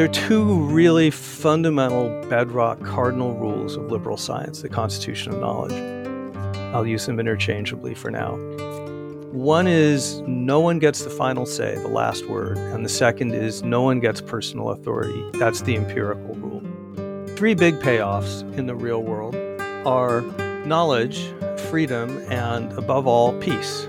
There are two really fundamental bedrock cardinal rules of liberal science the constitution of knowledge. I'll use them interchangeably for now. One is no one gets the final say, the last word, and the second is no one gets personal authority. That's the empirical rule. Three big payoffs in the real world are knowledge, freedom, and above all, peace.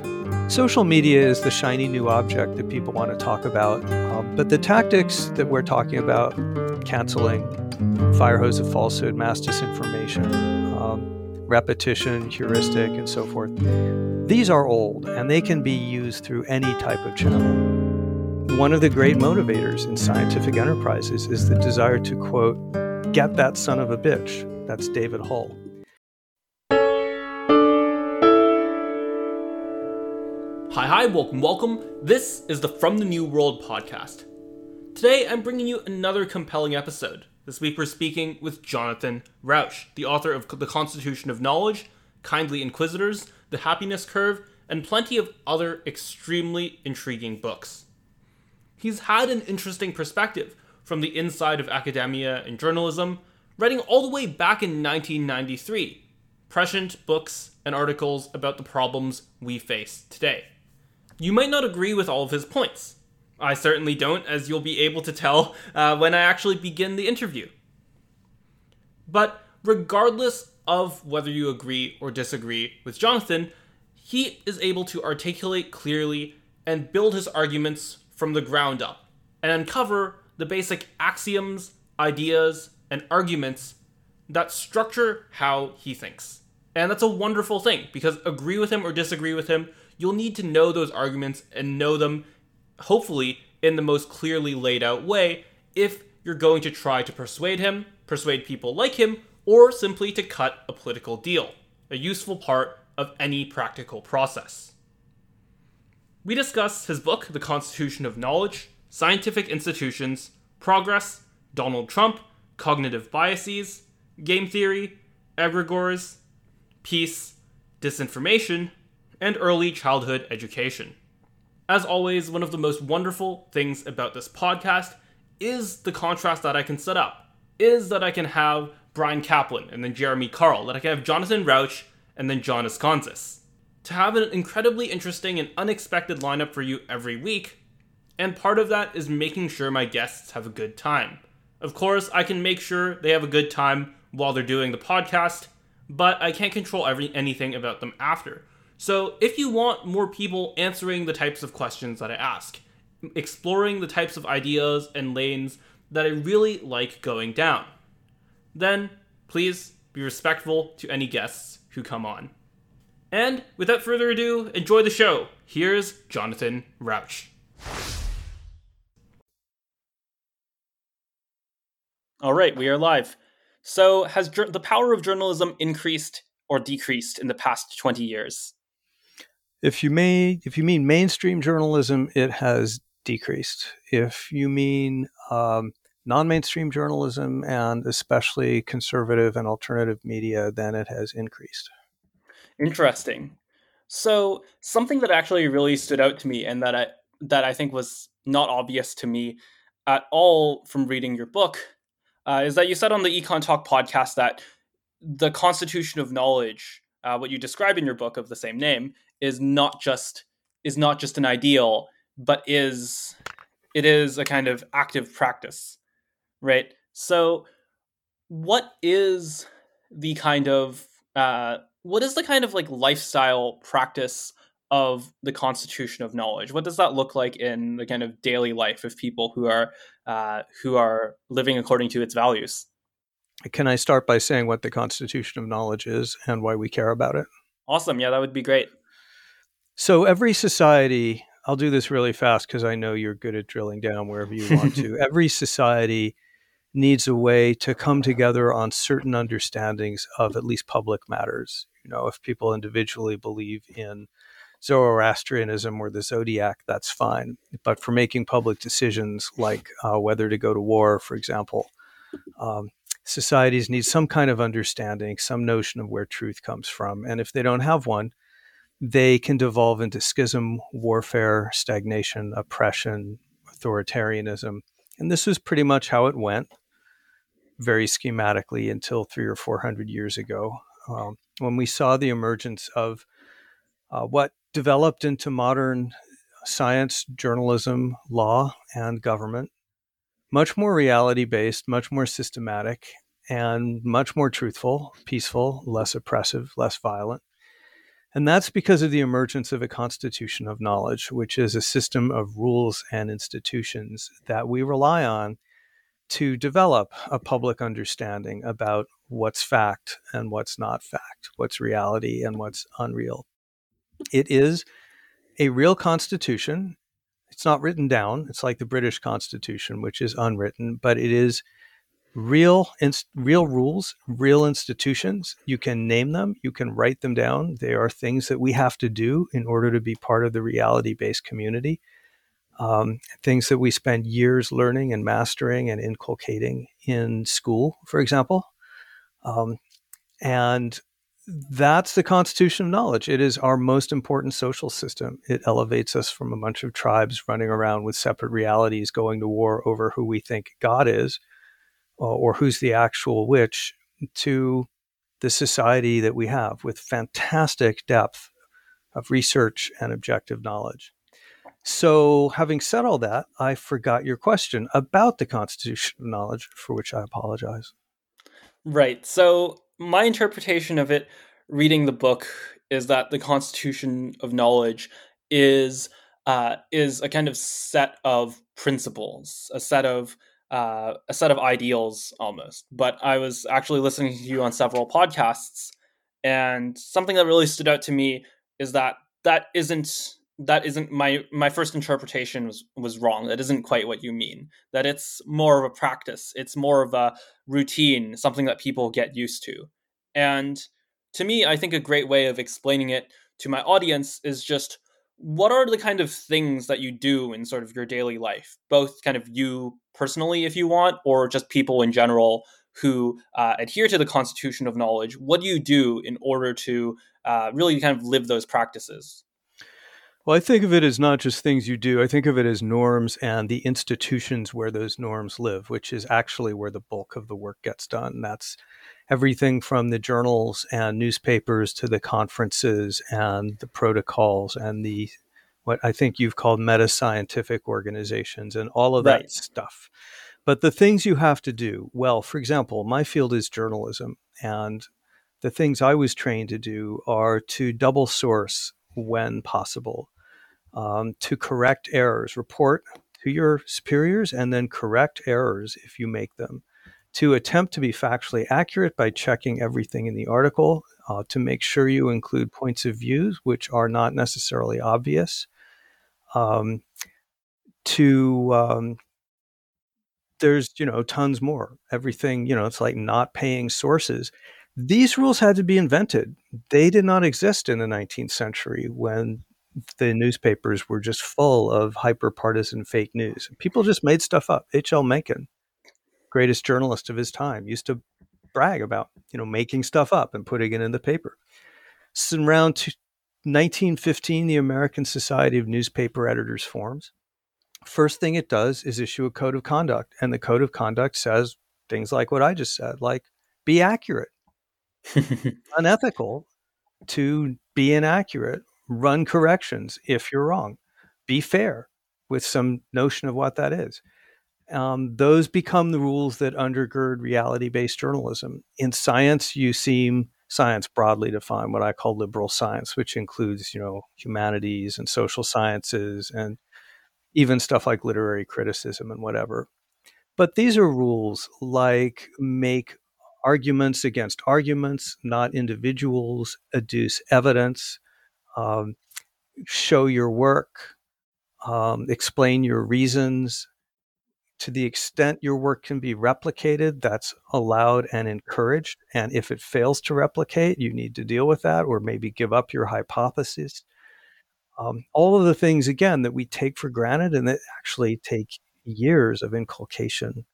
Social media is the shiny new object that people want to talk about, um, but the tactics that we're talking about canceling, fire hose of falsehood, mass disinformation, um, repetition, heuristic, and so forth these are old and they can be used through any type of channel. One of the great motivators in scientific enterprises is the desire to, quote, get that son of a bitch. That's David Hull. Hi, hi, welcome, welcome. This is the From the New World podcast. Today, I'm bringing you another compelling episode. This week, we're speaking with Jonathan Rauch, the author of The Constitution of Knowledge, Kindly Inquisitors, The Happiness Curve, and plenty of other extremely intriguing books. He's had an interesting perspective from the inside of academia and journalism, writing all the way back in 1993, prescient books and articles about the problems we face today. You might not agree with all of his points. I certainly don't, as you'll be able to tell uh, when I actually begin the interview. But regardless of whether you agree or disagree with Jonathan, he is able to articulate clearly and build his arguments from the ground up and uncover the basic axioms, ideas, and arguments that structure how he thinks. And that's a wonderful thing because agree with him or disagree with him, you'll need to know those arguments and know them, hopefully, in the most clearly laid out way if you're going to try to persuade him, persuade people like him, or simply to cut a political deal, a useful part of any practical process. We discuss his book, The Constitution of Knowledge, Scientific Institutions, Progress, Donald Trump, Cognitive Biases, Game Theory, Egregores, Peace, Disinformation, and early childhood education. As always, one of the most wonderful things about this podcast is the contrast that I can set up, is that I can have Bryan Caplan and then Jeremy Carl, that I can have Jonathan Rauch and then Jon Askonas. To have an incredibly interesting and unexpected lineup for you every week, and part of that is making sure my guests have a good time. Of course, I can make sure they have a good time while they're doing the podcast, but I can't control every anything about them after. So, if you want more people answering the types of questions that I ask, exploring the types of ideas and lanes that I really like going down, then please be respectful to any guests who come on. And without further ado, enjoy the show. Here's Jonathan Rauch. All right, we are live. So, has the power of journalism increased or decreased in the past 20 years? If you may, if you mean mainstream journalism, it has decreased. If you mean um, non-mainstream journalism and especially conservative and alternative media, then it has increased. Interesting. So something that actually really stood out to me and that I that I think was not obvious to me at all from reading your book uh, is that you said on the EconTalk podcast that the constitution of knowledge, uh, what you describe in your book of the same name, is not just is not just an ideal, but is it is a kind of active practice, right? So, what is the kind of uh, what is the kind of like lifestyle practice of the constitution of knowledge? What does that look like in the kind of daily life of people who are uh, who are living according to its values? Can i start by saying what the constitution of knowledge is and why we care about it? Awesome. Yeah that would be great so every society i'll do this really fast because i know you're good at drilling down wherever you want to every society needs a way to come together on certain understandings of at least public matters you know if people individually believe in Zoroastrianism or the zodiac, that's fine. But for making public decisions like uh, whether to go to war, for example, um, societies need some kind of understanding, some notion of where truth comes from. And if they don't have one, they can devolve into schism, warfare, stagnation, oppression, authoritarianism. And this was pretty much how it went, very schematically, until three or 400 years ago, um, when we saw the emergence of uh, what developed into modern science, journalism, law, and government. Much more reality based, much more systematic, and much more truthful, peaceful, less oppressive, less violent. And that's because of the emergence of a constitution of knowledge, which is a system of rules and institutions that we rely on to develop a public understanding about what's fact and what's not fact, what's reality and what's unreal. It is a real constitution. It's not written down. It's like the British Constitution, which is unwritten, but it is real real rules, real institutions. You can name them, you can write them down. They are things that we have to do in order to be part of the reality-based community. Um, things that we spend years learning and mastering and inculcating in school, for example. Um, and that's the constitution of knowledge. It is our most important social system. It elevates us from a bunch of tribes running around with separate realities, going to war over who we think God is or who's the actual witch, to the society that we have with fantastic depth of research and objective knowledge. So, having said all that, I forgot your question about the constitution of knowledge, for which I apologize. Right. So, my interpretation of it reading the book is that the constitution of knowledge is uh, is a kind of set of principles a set of uh, a set of ideals almost. But i was actually listening to you on several podcasts and something that really stood out to me is that that isn't that isn't my my first interpretation was was wrong. That isn't quite what you mean. That it's more of a practice. It's more of a routine something that people get used to. And to me i think a great way of explaining it to my audience is just what are the kind of things that you do in sort of your daily life both kind of you personally if you want or just people in general who uh, adhere to the constitution of knowledge what do you do in order to uh, really kind of live those practices well, I think of it as not just things you do. I think of it as norms and the institutions where those norms live, which is actually where the bulk of the work gets done. That's everything from the journals and newspapers to the conferences and the protocols and the what I think you've called meta scientific organizations and all of that stuff. But the things you have to do, well, for example, my field is journalism, and the things I was trained to do are to double source when possible, um, to correct errors, report to your superiors, and then correct errors if you make them. To attempt to be factually accurate by checking everything in the article, uh, to make sure you include points of views which are not necessarily obvious, um, to um, there's you know tons more everything you know it's like not paying sources these rules had to be invented. They did not exist in the 19th century when the newspapers were just full of hyper partisan fake news. People just made stuff up. H.L. Mencken, greatest journalist of his time, used to brag about, you know, making stuff up and putting it in the paper. So around 1915, the American Society of Newspaper Editors forms. First thing it does is issue a code of conduct, and the code of conduct says things like what I just said, like be accurate, unethical to be inaccurate, run corrections if you're wrong, be fair with some notion of what that is. Um, those become the rules that undergird reality based journalism. In science, you seem science broadly defined, what I call liberal science, which includes, you know, humanities and social sciences and even stuff like literary criticism and whatever. But these are rules like make arguments against arguments, not individuals, adduce evidence, um, show your work, um, explain your reasons. To the extent your work can be replicated, that's allowed and encouraged. And if it fails to replicate, you need to deal with that or maybe give up your hypothesis. Um, all of the things, again, that we take for granted and that actually take years of inculcation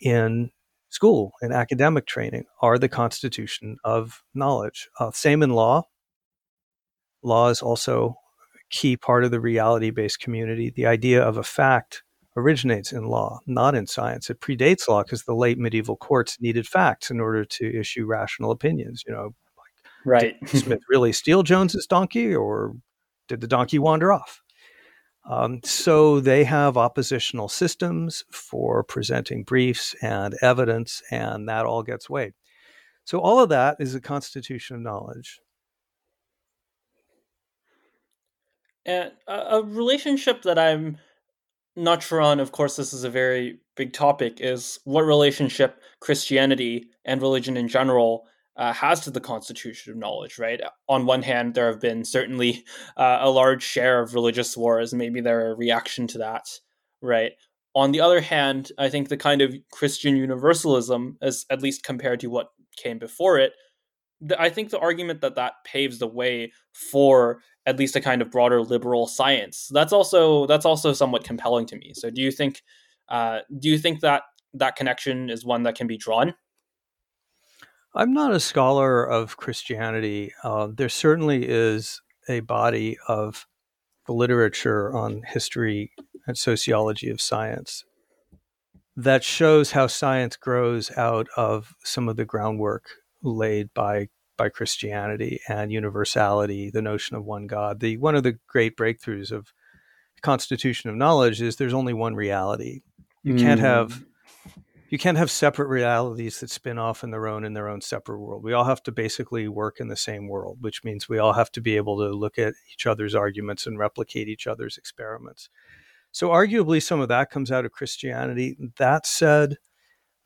in school and academic training are the constitution of knowledge. Uh, same in law. Law is also a key part of the reality based community. The idea of a fact originates in law, not in science. It predates law because the late medieval courts needed facts in order to issue rational opinions. You know, like, right? did Smith really steal Jones's donkey, or did the donkey wander off? Um, so they have oppositional systems for presenting briefs and evidence, and that all gets weighed. So all of that is a constitution of knowledge. And a, relationship that I'm not sure on, of course, this is a very big topic, is what relationship Christianity and religion in general uh, has to the constitution of knowledge, right? On one hand, there have been certainly uh, a large share of religious wars, maybe they're a reaction to that, right? On the other hand, I think the kind of Christian universalism, as at least compared to what came before it, I think the argument that that paves the way for at least a kind of broader liberal science that's also that's also somewhat compelling to me. So, do you think uh, do you think that that connection is one that can be drawn? I'm not a scholar of Christianity. Uh, there certainly is a body of literature on history and sociology of science that shows how science grows out of some of the groundwork laid by by Christianity and universality, the notion of one God. The one of the great breakthroughs of the constitution of knowledge is there's only one reality. You mm. can't have you can't have separate realities that spin off in their own in their own separate world. We all have to basically work in the same world, which means we all have to be able to look at each other's arguments and replicate each other's experiments. So arguably some of that comes out of Christianity. That said,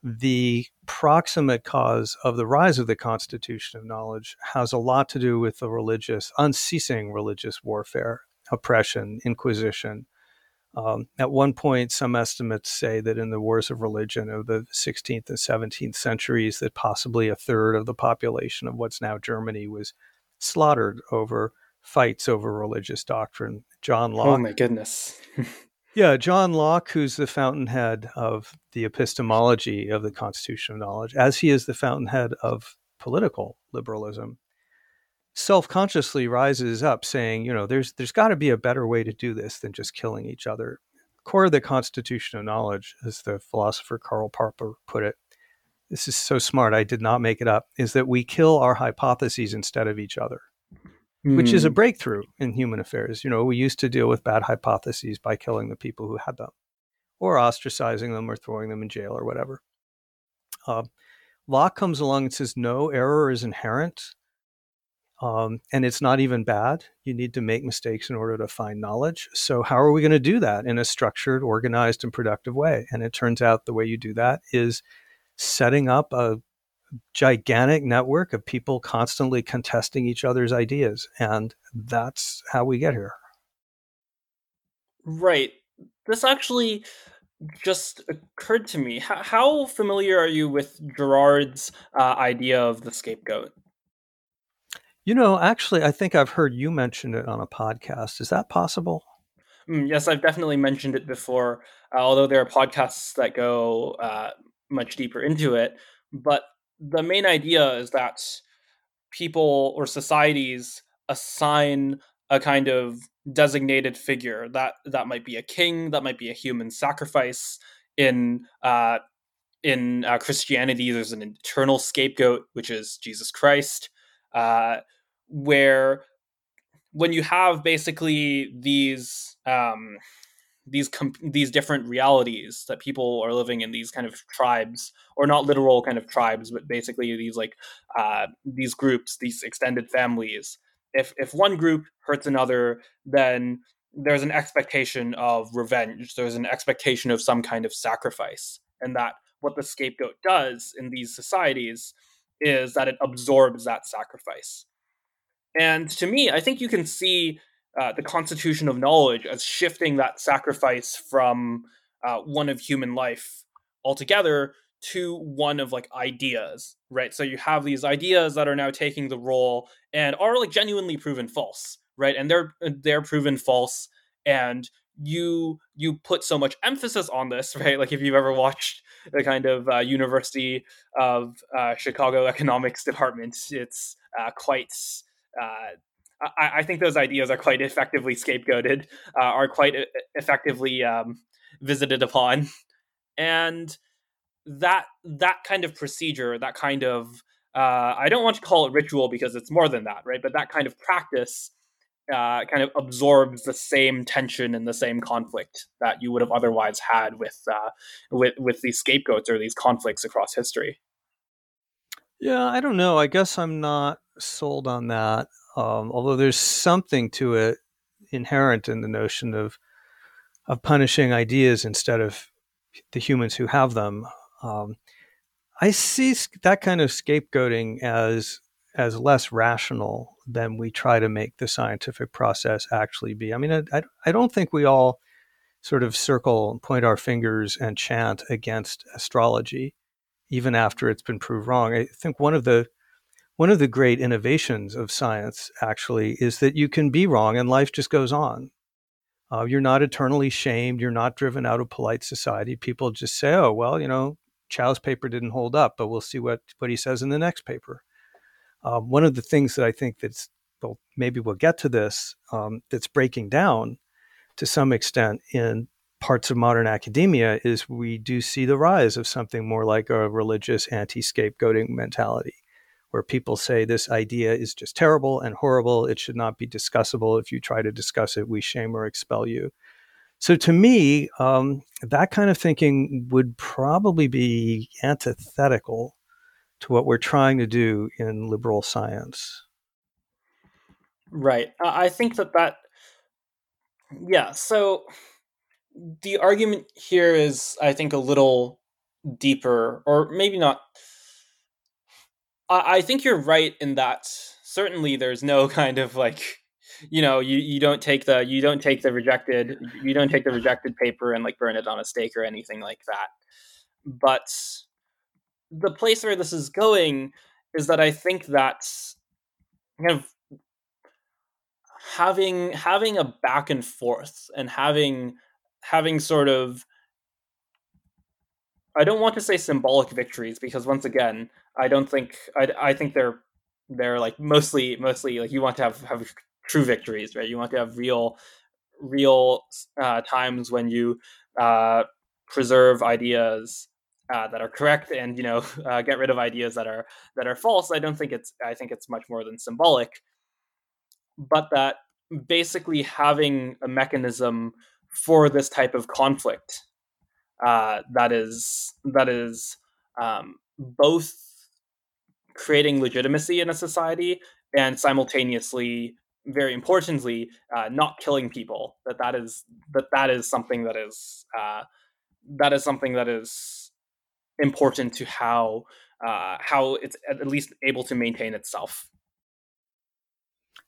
the proximate cause of the rise of the constitution of knowledge has a lot to do with the religious, unceasing religious warfare, oppression, inquisition. Um, at one point, some estimates say that in the wars of religion of the 16th and 17th centuries, that possibly a third of the population of what's now Germany was slaughtered over fights over religious doctrine. John Locke. Oh my goodness. Yeah, John Locke, who's the fountainhead of the epistemology of the constitution of knowledge, as he is the fountainhead of political liberalism, self-consciously rises up saying, you know, there's there's got to be a better way to do this than just killing each other. Core of the constitution of knowledge, as the philosopher Karl Popper put it, this is so smart, I did not make it up, is that we kill our hypotheses instead of each other mm. which is a hmm. breakthrough in human affairs. You know, we used to deal with bad hypotheses by killing the people who had them, or ostracizing them, or throwing them in jail, or whatever. Uh, Locke comes along and says, no, error is inherent. Um, and it's not even bad. You need to make mistakes in order to find knowledge. So, how are we going to do that in a structured, organized, and productive way? And it turns out the way you do that is setting up a gigantic network of people constantly contesting each other's ideas. And that's how we get here. Right. This actually just occurred to me. How, how familiar are you with Girard's uh, idea of the scapegoat? You know, actually, I think I've heard you mention it on a podcast. Is that possible? Mm, yes, I've definitely mentioned it before, uh, although there are podcasts that go uh, much deeper into it. But the main idea is that people or societies assign a kind of designated figure. That that might be a king that might be a human sacrifice in uh, in uh, Christianity. There's an eternal scapegoat which is Jesus Christ uh, where when you have basically these um, these com- these different realities that people are living in these kind of tribes or not literal kind of tribes but basically these like uh, these groups these extended families. If if one group hurts another then there's an expectation of revenge. There's an expectation of some kind of sacrifice. And that what the scapegoat does in these societies is that it absorbs that sacrifice. And to me i think you can see uh, the constitution of knowledge as shifting that sacrifice from uh, one of human life altogether to one of like ideas right? So you have these ideas that are now taking the role and are like genuinely proven false right? And they're they're proven false and you you put so much emphasis on this right? Like if you've ever watched the kind of uh, university of uh, chicago economics department it's uh, quite uh, I, I, think those ideas are quite effectively scapegoated, uh, are quite effectively um, visited upon, and that that kind of procedure, that kind of uh, I don't want to call it ritual because it's more than that, right? But that kind of practice uh, kind of absorbs the same tension and the same conflict that you would have otherwise had with uh, with with these scapegoats or these conflicts across history. Yeah, I don't know. I guess I'm not sold on that. Um, although there's something to it inherent in the notion of of punishing ideas instead of the humans who have them. Um, I see that kind of scapegoating as as less rational than we try to make the scientific process actually be. I mean, I, I don't think we all sort of circle and point our fingers and chant against astrology, even after it's been proved wrong. I think one of the one of the great innovations of science actually is that you can be wrong and life just goes on. Uh, you're not eternally shamed. You're not driven out of polite society. People just say, "Oh, well, you know, Chow's paper didn't hold up, but we'll see what what he says in the next paper." Um, one of the things that I think that's well, maybe we'll get to this um, that's breaking down to some extent in parts of modern academia is we do see the rise of something more like a religious anti-scapegoating mentality where people say this idea is just terrible and horrible it should not be discussable if you try to discuss it we shame or expel you so to me um, that kind of thinking would probably be antithetical to what we're trying to do in liberal science. Right. I think that that, yeah. So the argument here is, I think, a little deeper, or maybe not. I, I think you're right in that certainly there's no kind of like you know you, you don't take the you don't take the rejected you don't take the rejected paper and like burn it on a stake or anything like that but the place where this is going is that I think that kind of having having a back and forth and having having sort of I don't want to say symbolic victories because once again I don't think I, I think they're they're like mostly mostly like you want to have have true victories right? You want to have real real uh, times when you uh, preserve ideas uh, that are correct and you know uh, get rid of ideas that are that are false. I don't think it's i think it's much more than symbolic. But that basically having a mechanism for this type of conflict uh, that is that is um, both creating legitimacy in a society and simultaneously very importantly uh, not killing people that that is that that is something that is uh, that is something that is important to how uh, how it's at least able to maintain itself.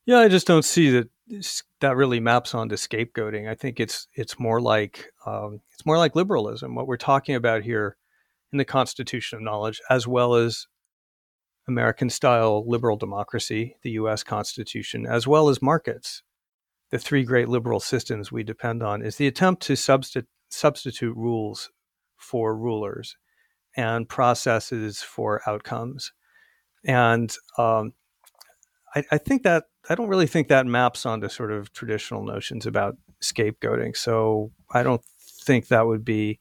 Yeah, I just don't see that that really maps onto scapegoating. I think it's it's more like um, it's more like liberalism. What we're talking about here in the Constitution of Knowledge, as well as American style liberal democracy, the U.S. Constitution, as well as markets, the three great liberal systems we depend on, is the attempt to substitute substitute rules for rulers and processes for outcomes. And um, I, I, think that I don't really think that maps onto sort of traditional notions about scapegoating. So I don't think that would be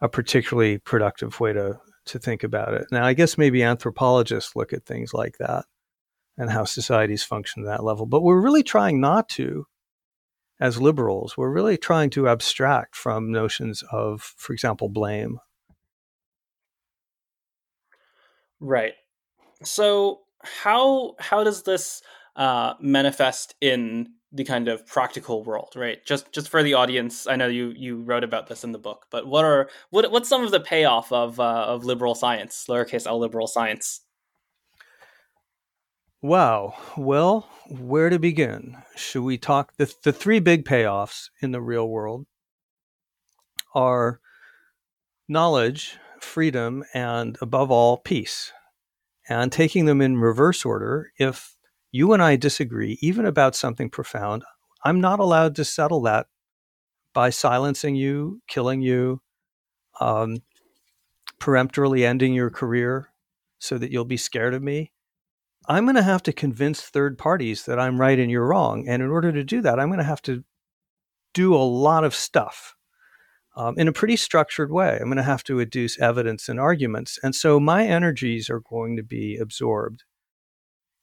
a particularly productive way to to think about it. Now, I guess maybe anthropologists look at things like that and how societies function at that level, but we're really trying not to as liberals. We're really trying to abstract from notions of, for example, blame Right. So how how does this uh, manifest in the kind of practical world, right? Just just for the audience, I know you you wrote about this in the book, but what are what what's some of the payoff of uh, of liberal science, lowercase l liberal science? Wow. Well, where to begin? Should we talk the the three big payoffs in the real world are knowledge, freedom, and above all, peace. And taking them in reverse order, if you and I disagree, even about something profound, I'm not allowed to settle that by silencing you, killing you, um, peremptorily ending your career so that you'll be scared of me. I'm going to have to convince third parties that I'm right and you're wrong. And in order to do that, I'm going to have to do a lot of stuff um, in a pretty structured way. I'm going to have to adduce evidence and arguments. And so my energies are going to be absorbed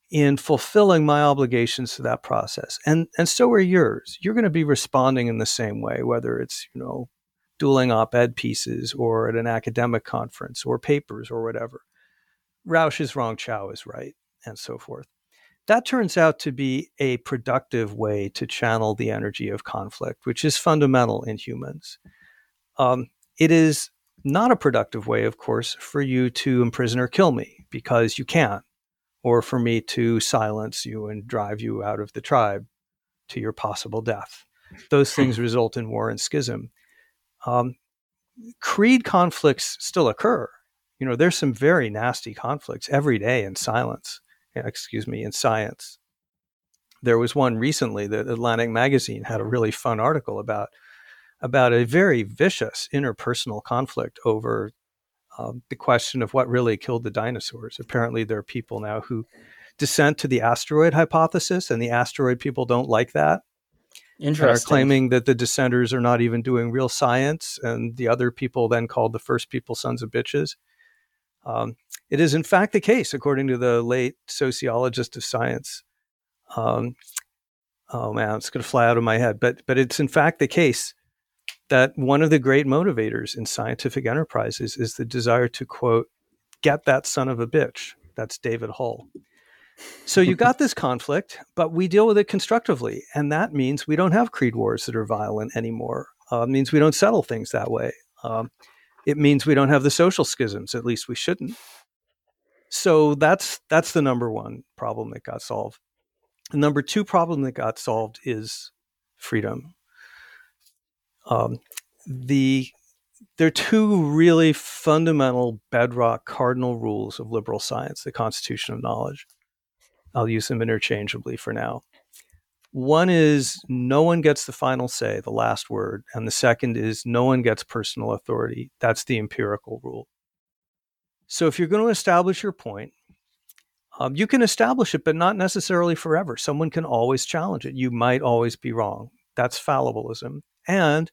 in fulfilling my obligations to that process. And, and so are yours. You're going to be responding in the same way, whether it's, you know, dueling op ed pieces or at an academic conference or papers or whatever. Rauch is wrong, Chow is right, and so forth. That turns out to be a productive way to channel the energy of conflict, which is fundamental in humans. Um, it is not a productive way, of course, for you to imprison or kill me because you can't, or for me to silence you and drive you out of the tribe to your possible death. Those things result in war and schism. Um, creed conflicts still occur. You know, there's some very nasty conflicts every day in silence, excuse me, in science. There was one recently that Atlantic Magazine had a really fun article about about a very vicious interpersonal conflict over um, the question of what really killed the dinosaurs. Apparently, there are people now who dissent to the asteroid hypothesis, and the asteroid people don't like that. Interesting. Are claiming that the dissenters are not even doing real science, and the other people then called the first people sons of bitches. Um, it is, in fact, the case, according to the late sociologist of science. Um, oh man, it's going to fly out of my head, but but it's in fact the case that one of the great motivators in scientific enterprises is the desire to quote get that son of a bitch. That's david hull. So you got this conflict but we deal with it constructively and that means we don't have creed wars that are violent anymore. Uh, means we don't settle things that way. Um, it means we don't have the social schisms at least we shouldn't. So that's that's the number one problem that got solved. The number two problem that got solved is freedom um, the there are two really fundamental bedrock cardinal rules of liberal science, the constitution of knowledge. I'll use them interchangeably for now. One is no one gets the final say, the last word. And the second is no one gets personal authority. That's the empirical rule. So if you're going to establish your point, um, you can establish it, but not necessarily forever. Someone can always challenge it. You might always be wrong. That's fallibilism. And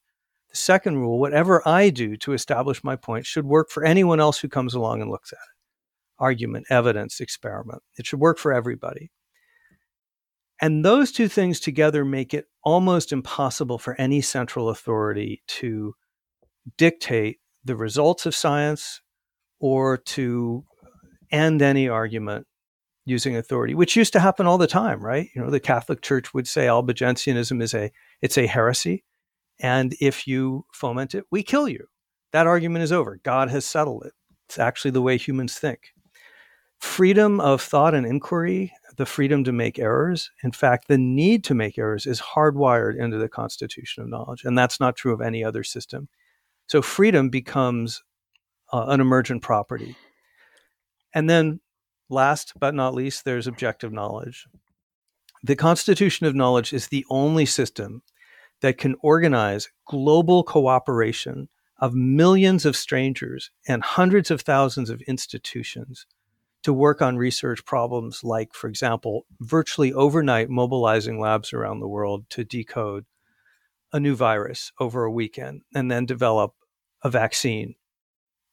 the second rule whatever I do to establish my point should work for anyone else who comes along and looks at it. Argument, evidence, experiment. It should work for everybody. And those two things together make it almost impossible for any central authority to dictate the results of science or to end any argument using authority, which used to happen all the time, right? You know, the Catholic Church would say Albigensianism is a it's a heresy. And if you foment it, we kill you. That argument is over. God has settled it. It's actually the way humans think. Freedom of thought and inquiry, the freedom to make errors, in fact, the need to make errors is hardwired into the constitution of knowledge. And that's not true of any other system. So freedom becomes uh, an emergent property. And then, last but not least, there's objective knowledge. The constitution of knowledge is the only system that can organize global cooperation of millions of strangers and hundreds of thousands of institutions to work on research problems like, for example, virtually overnight mobilizing labs around the world to decode a new virus over a weekend and then develop a vaccine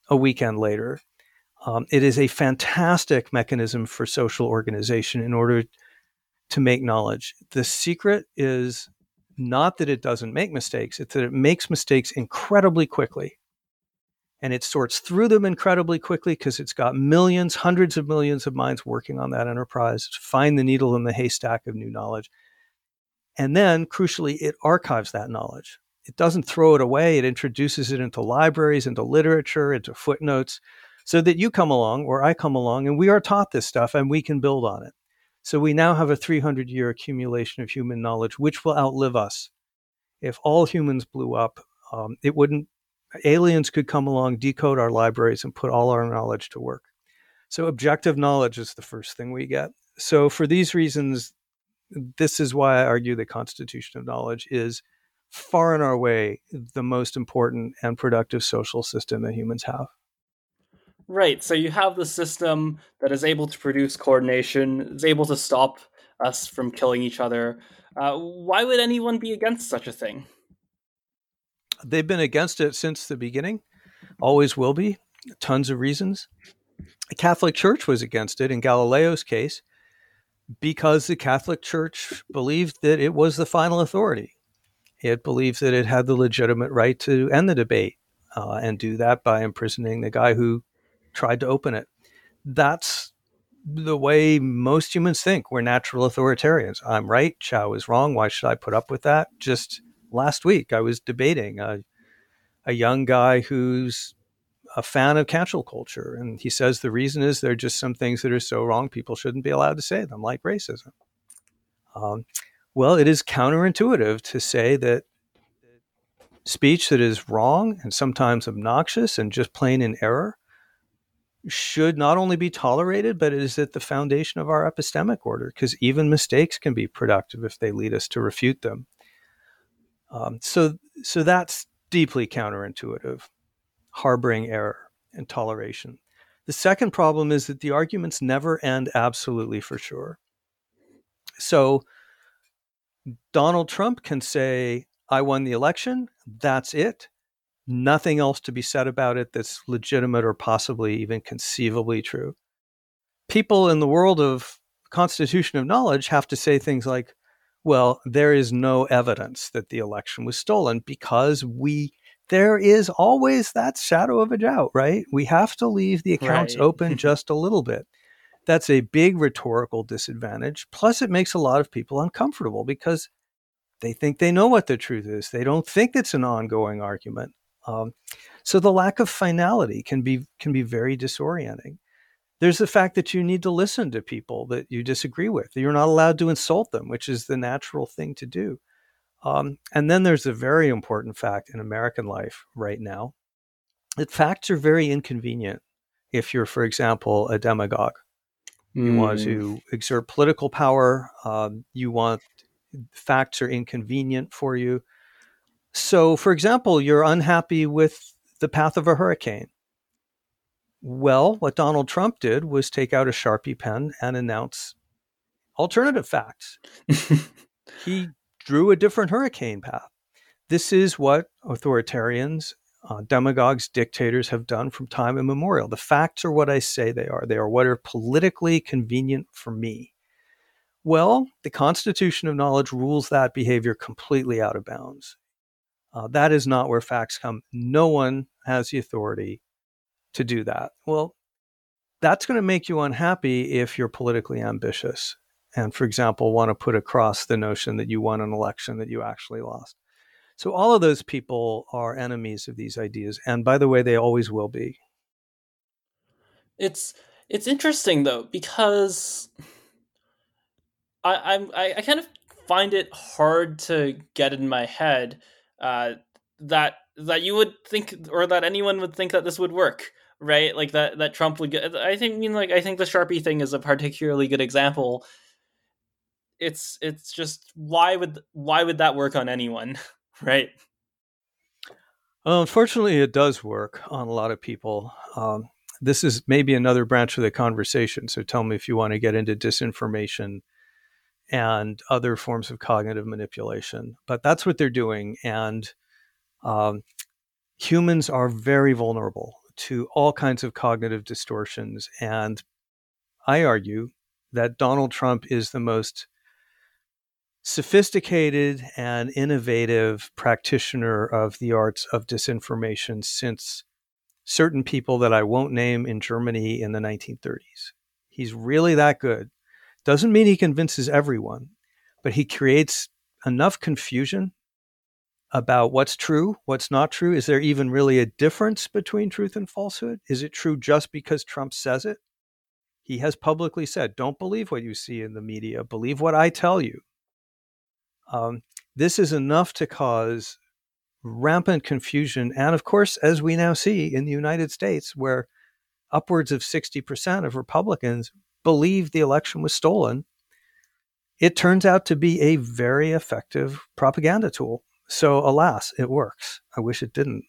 a weekend later. Um, it is a fantastic mechanism for social organization in order to make knowledge. The secret is not that it doesn't make mistakes, it's that it makes mistakes incredibly quickly. And it sorts through them incredibly quickly because it's got millions, hundreds of millions of minds working on that enterprise to find the needle in the haystack of new knowledge. And then, crucially, it archives that knowledge. It doesn't throw it away, it introduces it into libraries, into literature, into footnotes, so that you come along or I come along and we are taught this stuff and we can build on it. So we now have a 300 year accumulation of human knowledge, which will outlive us. If all humans blew up, um, it wouldn't, aliens could come along, decode our libraries, and put all our knowledge to work. So objective knowledge is the first thing we get. So for these reasons, this is why I argue the constitution of knowledge is far and way the most important and productive social system that humans have. Right. So you have the system that is able to produce coordination, is able to stop us from killing each other. Uh, why would anyone be against such a thing? they've been against it since the beginning, always will be. Tons of reasons. The Catholic Church was against it in Galileo's case because the Catholic Church believed that it was the final authority. It believed that it had the legitimate right to end the debate uh, and do that by imprisoning the guy who tried to open it. That's the way most humans think. We're natural authoritarians. I'm right. Chow is wrong. Why should I put up with that? Just last week, I was debating a, a young guy who's a fan of cancel culture. And he says the reason is there are just some things that are so wrong, people shouldn't be allowed to say them, like racism. Um, well, it is counterintuitive to say that speech that is wrong and sometimes obnoxious and just plain in error should not only be tolerated, but is at the foundation of our epistemic order because even mistakes can be productive if they lead us to refute them. Um, so, so that's deeply counterintuitive, harboring error and toleration. The second problem is that the arguments never end absolutely for sure. So, Donald Trump can say, I won the election. That's it nothing else to be said about it that's legitimate or possibly even conceivably true. People in the world of constitution of knowledge have to say things like, well, there is no evidence that the election was stolen because we there is always that shadow of a doubt, right? We have to leave the accounts right. open just a little bit. That's a big rhetorical disadvantage. Plus, it makes a lot of people uncomfortable because they think they know what the truth is. They don't think it's an ongoing argument. Um, so the lack of finality can be can be very disorienting. There's the fact that you need to listen to people that you disagree with. You're not allowed to insult them, which is the natural thing to do. Um, and then there's a very important fact in American life right now that facts are very inconvenient if you're, for example, a demagogue. Mm. You want to hmm. exert political power. Um, you want facts are inconvenient for you. So, for example, you're unhappy with the path of a hurricane. Well, what Donald Trump did was take out a Sharpie pen and announce alternative facts. he drew a different hurricane path. This is what authoritarians, uh, demagogues, dictators have done from time immemorial. The facts are what I say they are, they are what are politically convenient for me. Well, the Constitution of Knowledge rules that behavior completely out of bounds. Uh, that is not where facts come. No one has the authority to do that. Well, that's going to make you unhappy if you're politically ambitious and, for example, want to put across the notion that you won an election that you actually lost. So, all of those people are enemies of these ideas. And by the way, they always will be. It's it's interesting though because I I'm I, I kind of find it hard to get in my head uh, that that you would think or that anyone would think that this would work right? Like that that trump would get i think I mean like i think the sharpie thing is a particularly good example. It's it's just why would why would that work on anyone right? Unfortunately it does work on a lot of people. Um, this is maybe another branch of the conversation so tell me if you want to get into disinformation and other forms of cognitive manipulation. But that's what they're doing. And um, humans are very vulnerable to all kinds of cognitive distortions. And I argue that Donald Trump is the most sophisticated and innovative practitioner of the arts of disinformation since certain people that I won't name in Germany in the 1930s. He's really that good. Doesn't mean he convinces everyone, but he creates enough confusion about what's true, what's not true. Is there even really a difference between truth and falsehood? Is it true just because Trump says it? He has publicly said, don't believe what you see in the media, believe what I tell you. Um, this is enough to cause rampant confusion. And of course, as we now see in the United States, where upwards of 60% of Republicans believed the election was stolen, it turns out to be a very effective propaganda tool. So, alas, it works. I wish it didn't.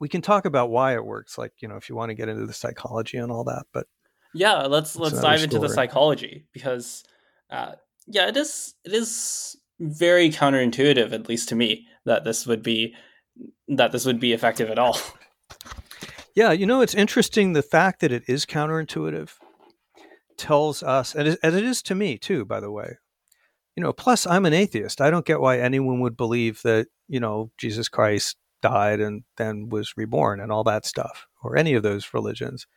We can talk about why it works, like you know, if you want to get into the psychology and all that. But yeah, let's let's dive story. into the psychology because, uh, yeah, it is it is very counterintuitive, at least to me, that this would be that this would be effective at all. Yeah, you know, it's interesting the fact that it is counterintuitive tells us, and as it is to me too, by the way. You know, plus I'm an atheist. I don't get why anyone would believe that, you know, Jesus Christ died and then was reborn and all that stuff, or any of those religions.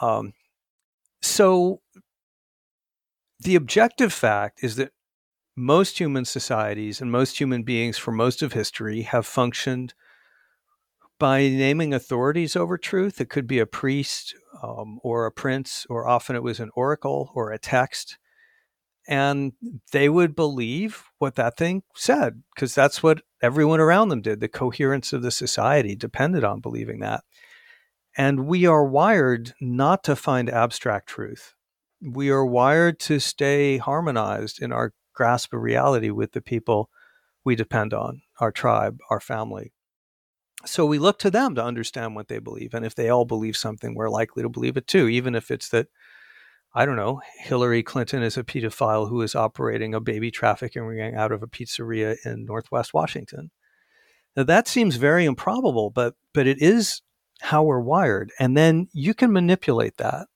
Um, so the objective fact is that most human societies and most human beings for most of history have functioned by naming authorities over truth. It could be a priest um, or a prince, or often it was an oracle or a text. And they would believe what that thing said because that's what everyone around them did. The coherence of the society depended on believing that. And we are wired not to find abstract truth. We are wired to stay harmonized in our grasp of reality with the people we depend on, our tribe, our family. So we look to them to understand what they believe. And if they all believe something, we're likely to believe it too, even if it's that, I don't know, Hillary Clinton is a pedophile who is operating a baby trafficking ring out of a pizzeria in Northwest Washington. Now that seems very improbable, but but it is how we're wired. And then you can manipulate that.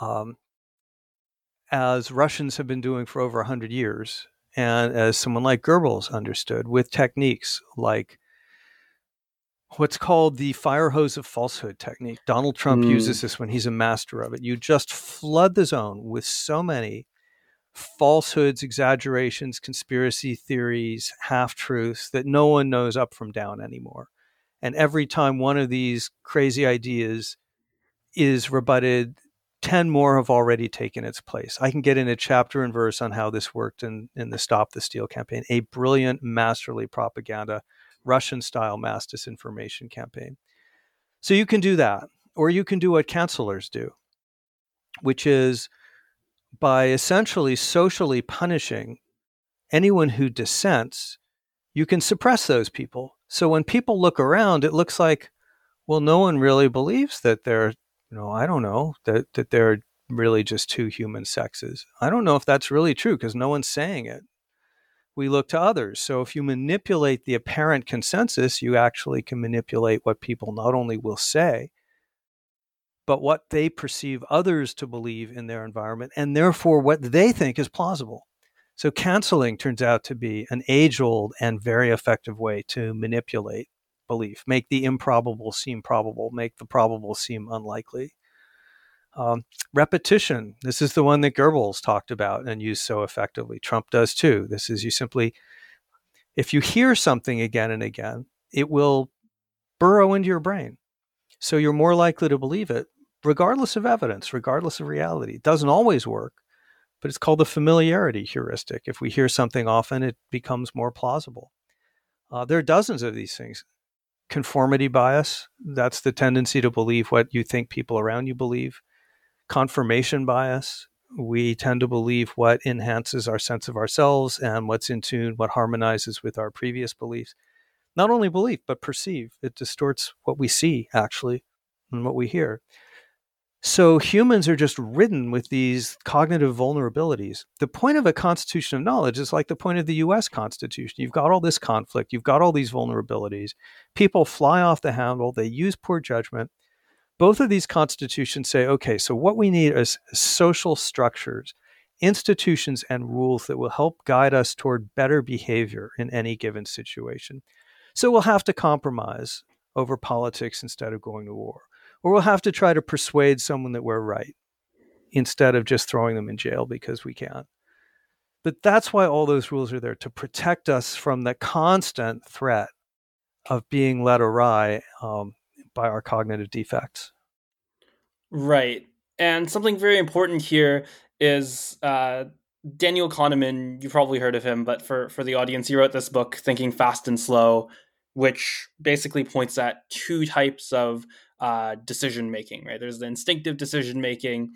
Um, as Russians have been doing for over 100 years, and as someone like Goebbels understood, with techniques like what's called the fire hose of falsehood technique. Donald Trump mm. uses this when he's a master of it. You just flood the zone with so many falsehoods, exaggerations, conspiracy theories, half truths that no one knows up from down anymore. And every time one of these crazy ideas is rebutted, 10 more have already taken its place. I can get in a chapter and verse on how this worked in, in the Stop the Steal campaign, a brilliant, masterly propaganda Russian style mass disinformation campaign. So you can do that, or you can do what counselors do, which is by essentially socially punishing anyone who dissents, you can suppress those people. So when people look around, it looks like, well, no one really believes that they're, you know, I don't know, that, that they're really just two human sexes. I don't know if that's really true because no one's saying it we look to others. So if you manipulate the apparent consensus, you actually can manipulate what people not only will say, but what they perceive others to believe in their environment, and therefore what they think is plausible. So canceling turns out to be an age old and very effective way to manipulate belief, make the improbable seem probable, make the probable seem unlikely. Um, repetition. This is the one that Goebbels talked about and used so effectively. Trump does too. This is you simply, if you hear something again and again, it will burrow into your brain. So you're more likely to believe it, regardless of evidence, regardless of reality. It doesn't always work, but it's called the familiarity heuristic. If we hear something often, it becomes more plausible. Uh, there are dozens of these things. Conformity bias, that's the tendency to believe what you think people around you believe confirmation bias. We tend to believe what enhances our sense of ourselves and what's in tune, what harmonizes with our previous beliefs. Not only belief, but perceive. It distorts what we see, actually, and what we hear. So humans are just ridden with these cognitive vulnerabilities. The point of a constitution of knowledge is like the point of the US Constitution. You've got all this conflict, you've got all these vulnerabilities. People fly off the handle, they use poor judgment, both of these constitutions say, okay, so what we need is social structures, institutions, and rules that will help guide us toward better behavior in any given situation. So we'll have to compromise over politics instead of going to war, or we'll have to try to persuade someone that we're right instead of just throwing them in jail because we can't." But that's why all those rules are there to protect us from the constant threat of being led awry um, by our cognitive defects. Right. And something very important here is uh, Daniel Kahneman. You've probably heard of him, but for, for the audience, he wrote this book, Thinking Fast and Slow, which basically points at two types of uh, decision making. Right. There's the instinctive decision making,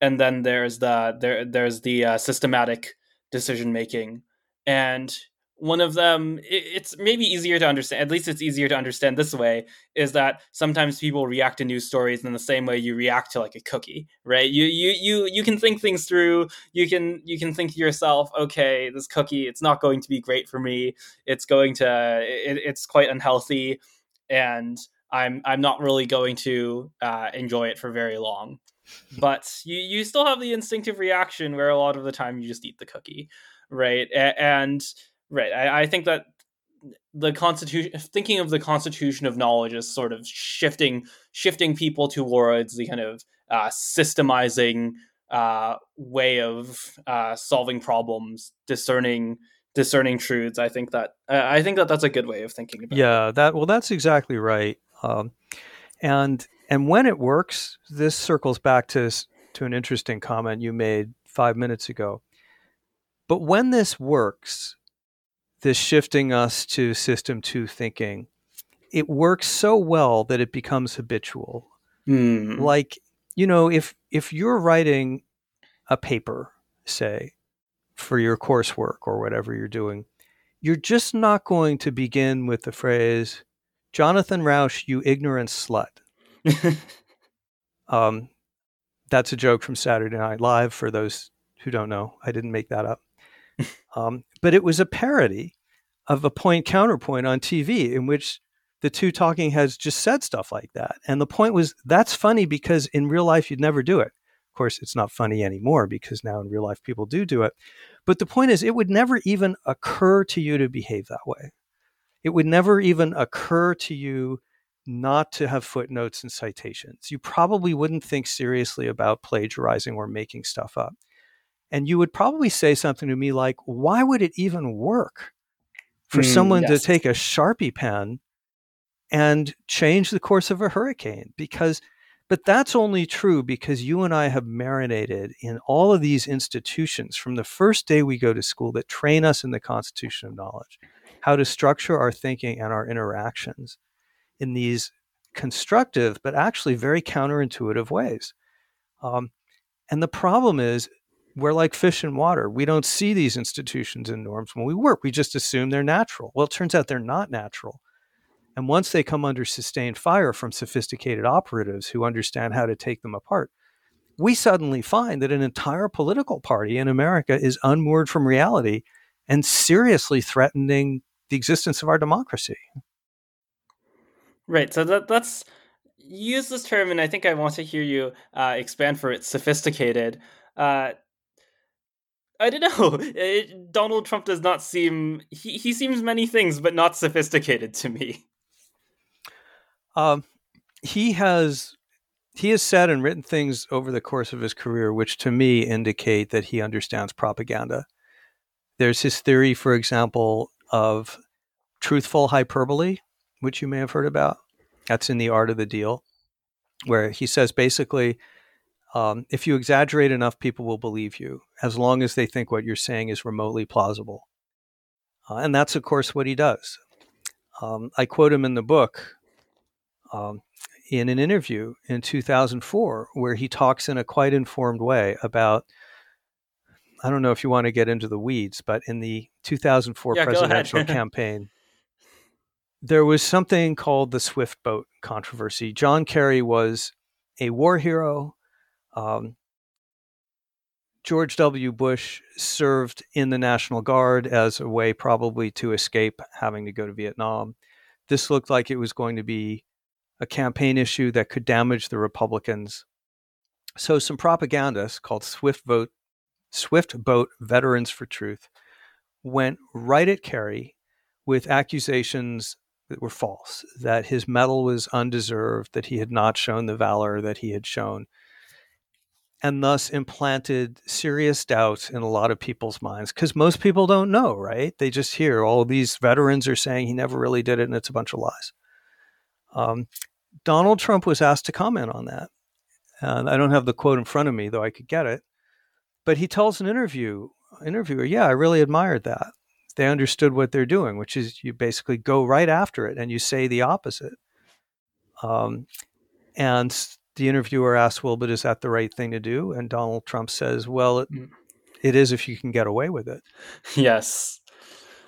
and then there's the there there's the uh, systematic decision making. And one of them it's maybe easier to understand at least it's easier to understand this way is that sometimes people react to news stories in the same way you react to like a cookie right? You you you you can think things through. You can you can think to yourself okay this cookie it's not going to be great for me. It's going to it, it's quite unhealthy and i'm i'm not really going to uh, enjoy it for very long. But you you still have the instinctive reaction where a lot of the time you just eat the cookie right? And Right. I, I think that the constitution thinking of the constitution of knowledge as sort of shifting shifting people towards the kind of uh, systemizing uh, way of uh, solving problems discerning discerning truths i think that i think that that's a good way of thinking about yeah it. that well that's exactly right um, and and when it works this circles back to to an interesting comment you made five minutes ago but when this works this shifting us to system two thinking, it works so well that it becomes habitual. Mm. Like, you know, if if you're writing a paper, say, for your coursework or whatever you're doing, you're just not going to begin with the phrase, Jonathan Rauch, you ignorant slut. um, that's a joke from Saturday Night Live for those who don't know. I didn't make that up. Um, but it was a parody of a point counterpoint on TV in which the two talking heads just said stuff like that. And the point was that's funny because in real life you'd never do it. Of course, it's not funny anymore because now in real life people do do it. But the point is, it would never even occur to you to behave that way. It would never even occur to you not to have footnotes and citations. You probably wouldn't think seriously about plagiarizing or making stuff up. And you would probably say something to me like, why would it even work for mm, someone yes. to take a Sharpie pen and change the course of a hurricane? Because, but that's only true because you and I have marinated in all of these institutions from the first day we go to school that train us in the constitution of knowledge, how to structure our thinking and our interactions in these constructive but actually very counterintuitive ways. Um, and the problem is we're like fish in water. We don't see these institutions and norms when we work. We just assume they're natural. Well, it turns out they're not natural. And once they come under sustained fire from sophisticated operatives who understand how to take them apart, we suddenly find that an entire political party in America is unmoored from reality and seriously threatening the existence of our democracy. Right. So that, that's use this term, and I think I want to hear you uh, expand for it. Sophisticated. Uh, I don't know. It, Donald Trump does not seem he, he seems many things, but not sophisticated to me. Um, he has he has said and written things over the course of his career, which to me indicate that he understands propaganda. There's his theory, for example, of truthful hyperbole, which you may have heard about. That's in the art of the deal, where he says basically um, if you exaggerate enough, people will believe you as long as they think what you're saying is remotely plausible. Uh, and that's, of course, what he does. Um, I quote him in the book um, in an interview in 2004 where he talks in a quite informed way about. I don't know if you want to get into the weeds, but in the 2004 yeah, presidential campaign, there was something called the Swift boat controversy. John Kerry was a war hero um, George W. Bush served in the National Guard as a way, probably, to escape having to go to Vietnam. This looked like it was going to be a campaign issue that could damage the Republicans. So, some propagandists called Swift Vote, Swift Boat Veterans for Truth went right at Kerry with accusations that were false, that his medal was undeserved, that he had not shown the valor that he had shown and thus implanted serious doubts in a lot of people's minds because most people don't know, right? They just hear all these veterans are saying he never really did it and it's a bunch of lies. Um, Donald Trump was asked to comment on that. And I don't have the quote in front of me, though I could get it. But he tells an interview interviewer, "Yeah, I really admired that. They understood what they're doing, which is you basically go right after it and you say the opposite." Um, and the interviewer asks, "Well, but is that the right thing to do?" And Donald Trump says, "Well, it, mm. it is if you can get away with it." Yes.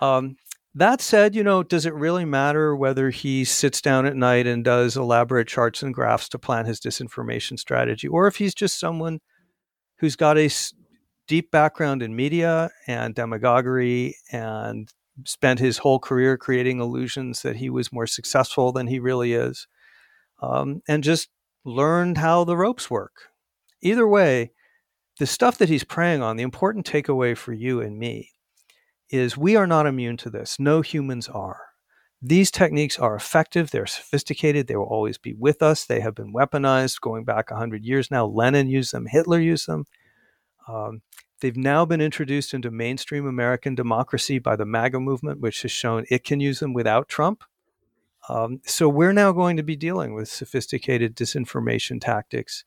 Um, That said, you know, does it really matter whether he sits down at night and does elaborate charts and graphs to plan his disinformation strategy, or if he's just someone who's got a deep background in media and demagoguery and spent his whole career creating illusions that he was more successful than he really is, um, and just learned how the ropes work. Either way, the stuff that he's preying on, the important takeaway for you and me is we are not immune to this. No humans are. These techniques are effective, they're sophisticated, they will always be with us. They have been weaponized going back 100 years now. Lenin used them, Hitler used them. Um, they've now been introduced into mainstream American democracy by the MAGA movement, which has shown it can use them without Trump. Um, so we're now going to be dealing with sophisticated disinformation tactics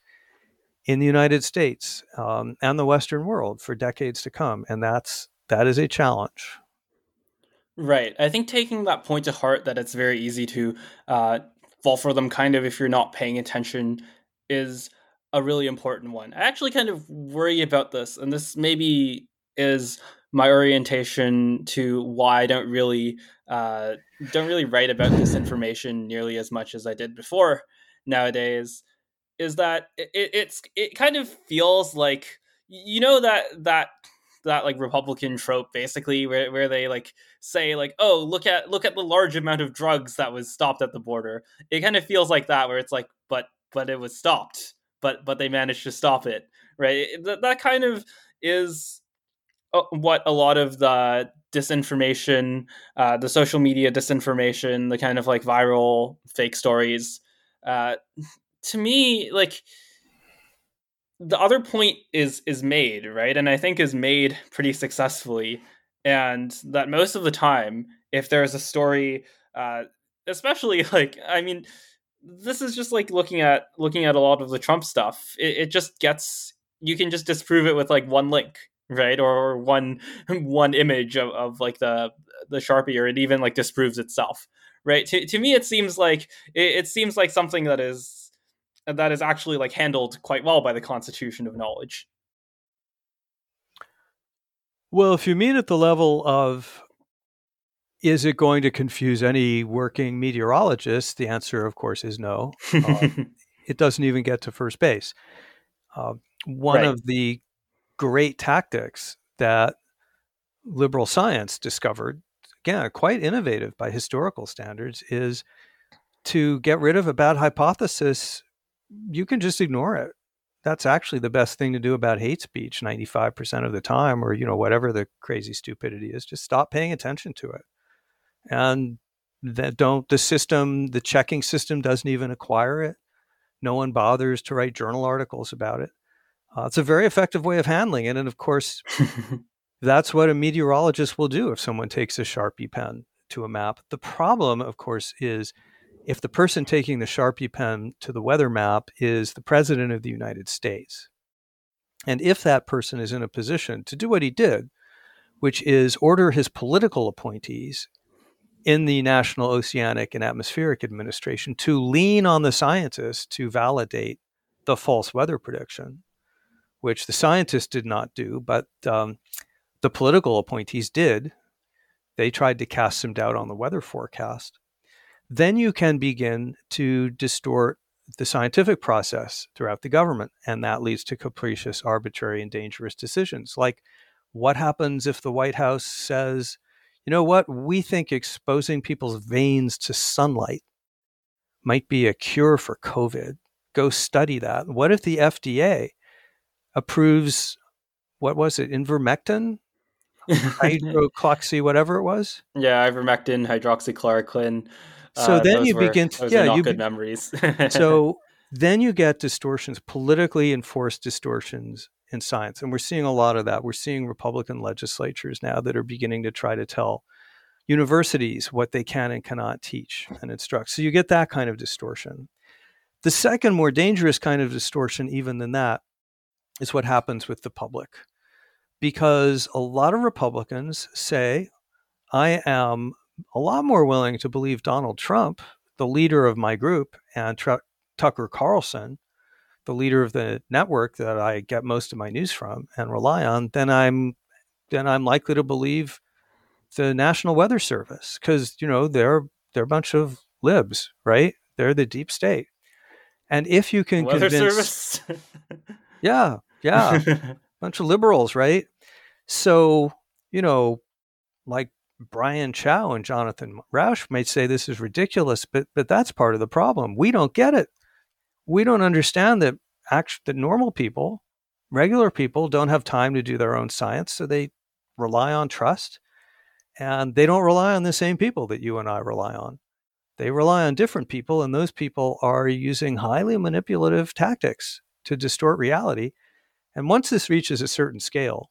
in the United States um, and the Western world for decades to come, and that's that is a challenge. Right. I think taking that point to heart that it's very easy to uh, fall for them, kind of if you're not paying attention, is a really important one. I actually kind of worry about this, and this maybe is my orientation to why I don't really uh, don't really write about disinformation nearly as much as I did before nowadays is that it, it's it kind of feels like you know that that that like republican trope basically where, where they like say like oh look at look at the large amount of drugs that was stopped at the border. It kind of feels like that where it's like but but it was stopped. But but they managed to stop it. Right? That, that kind of is what a lot of the disinformation uh, the social media disinformation the kind of like viral fake stories uh, to me, like the other point is is made right, and I think is made pretty successfully, and that most of the time, if there's a story, uh, especially like I mean, this is just like looking at looking at a lot of the Trump stuff. It, it just gets you can just disprove it with like one link, right, or one one image of, of like the the sharpie, or it even like disproves itself, right? To to me, it seems like it, it seems like something that is that is actually like handled quite well by the constitution of knowledge. Well if you mean at the level of is it going to confuse any working meteorologist? The answer of course is no. Uh, it doesn't even get to first base. Uh, one right. of the great tactics that liberal science discovered again quite innovative by historical standards is to get rid of a bad hypothesis you can just ignore it. That's actually the best thing to do about hate speech 95% of the time, or, you know, whatever the crazy stupidity is. Just stop paying attention to it. And that don't, the system, the checking system doesn't even acquire it. No one bothers to write journal articles about it. Uh, it's a very effective way of handling it. And of course, that's what a meteorologist will do if someone takes a Sharpie pen to a map. The problem, of course, is if the person taking the Sharpie pen to the weather map is the President of the United States. And if that person is in a position to do what he did, which is order his political appointees in the National Oceanic and Atmospheric Administration to lean on the scientists to validate the false weather prediction, which the scientists did not do, but um, the political appointees did. They tried to cast some doubt on the weather forecast then you can begin to distort the scientific process throughout the government. And that leads to capricious, arbitrary, and dangerous decisions. Like, what happens if the White House says, you know what, we think exposing people's veins to sunlight might be a cure for COVID? Go study that. What if the FDA approves, what was it, ivermectin? hydroxy, whatever it was? Yeah, ivermectin, hydroxychloroquine. So uh, then you were, begin to, yeah, you good be, memories. so then you get distortions, politically enforced distortions in science. And we're seeing a lot of that. We're seeing Republican legislatures now that are beginning to try to tell universities what they can and cannot teach and instruct. So you get that kind of distortion. The second, more dangerous kind of distortion, even than that, is what happens with the public. Because a lot of Republicans say, I am a lot more willing to believe Donald Trump, the leader of my group, and Tr- Tucker Carlson, the leader of the network that I get most of my news from and rely on, then I'm then I'm likely to believe the National Weather Service because you know they're they're a bunch of libs, right? They're the deep state. And if you can Weather convince, service. yeah, yeah, bunch of liberals, right? So you know, like Brian Chau and Jonathan Rauch might say this is ridiculous, but but that's part of the problem. We don't get it. We don't understand that actually that normal people, regular people, don't have time to do their own science, so they rely on trust, and they don't rely on the same people that you and I rely on. They rely on different people, and those people are using highly manipulative tactics to distort reality. And once this reaches a certain scale,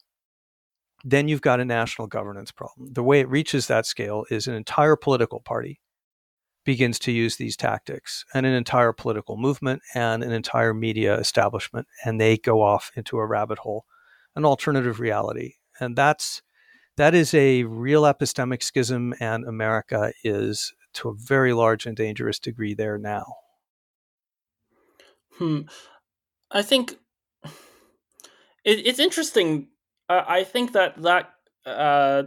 then you've got a national governance problem. The way it reaches that scale is an entire political party begins to use these tactics, and an entire political movement and an entire media establishment, and they go off into a rabbit hole, an alternative reality. And that's that is a real epistemic schism, and America is to a very large and dangerous degree there now. Hmm. I think it, it's interesting. Uh, I think that that uh,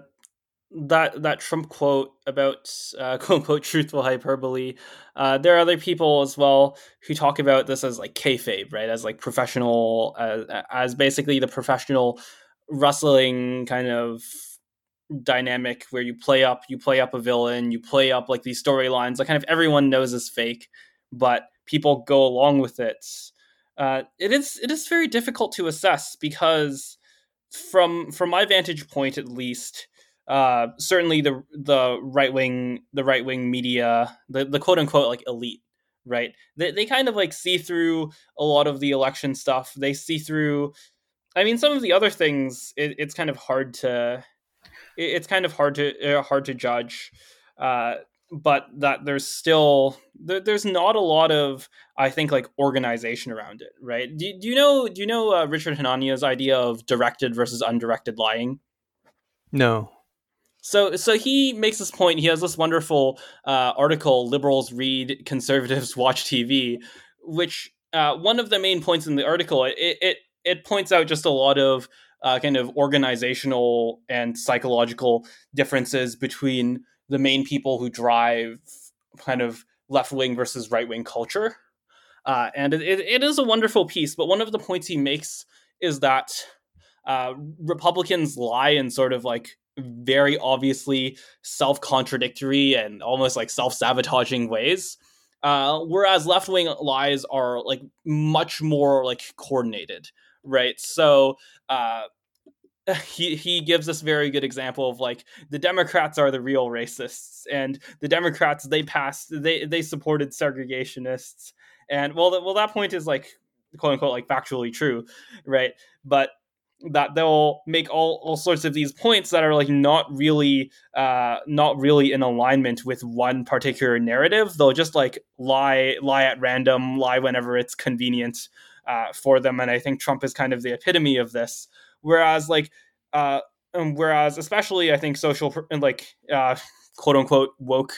that that Trump quote about uh, quote unquote truthful hyperbole. Uh, there are other people as well who talk about this as like kayfabe, right? As like professional, uh, as basically the professional wrestling kind of dynamic where you play up you play up a villain you play up like these storylines Like kind of everyone knows is fake but people go along with it uh, it is it is very difficult to assess because from from my vantage point at least uh, certainly the the right wing the right wing media the, the quote unquote like elite right they, they kind of like see through a lot of the election stuff they see through i mean some of the other things it, it's kind of hard to it's kind of hard to uh, hard to judge. Uh, but that there's still there, there's not a lot of I think like organization around it, right? Do, do you know do you know uh, Richard Hanania's idea of directed versus undirected lying? No. So so he makes this point. He has this wonderful uh, article: "Liberals read, conservatives watch TV," which uh, one of the main points in the article it it it points out just a lot of uh, kind of organizational and psychological differences between the main people who drive kind of left wing versus right wing culture. Uh, and it, it is a wonderful piece, but one of the points he makes is that uh, Republicans lie in sort of like very obviously self contradictory and almost like self sabotaging ways. Uh, whereas left wing lies are like much more like coordinated right? So uh, he he gives this very good example of like the Democrats are the real racists, and the Democrats they passed they they supported segregationists, and well well that point is like quote unquote like factually true, right? But that they'll make all, all sorts of these points that are like not really uh not really in alignment with one particular narrative they'll just like lie lie at random lie whenever it's convenient uh, for them. And I think Trump is kind of the epitome of this. Whereas, like, uh, and whereas especially I think social and like uh, quote unquote woke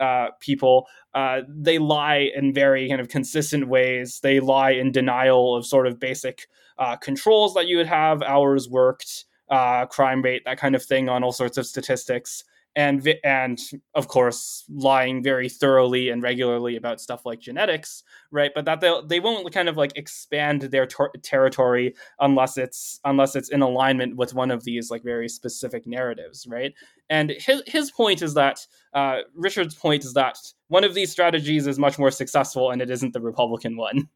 uh, people, uh, they lie in very kind of consistent ways. They lie in denial of sort of basic uh, controls that you would have, hours worked, uh, crime rate, that kind of thing on all sorts of statistics and and of course lying very thoroughly and regularly about stuff like genetics right? But that they they won't kind of like expand their ter- territory unless it's unless it's in alignment with one of these like very specific narratives right? And his his point is that uh, richard's point is that one of these strategies is much more successful and it isn't the republican one.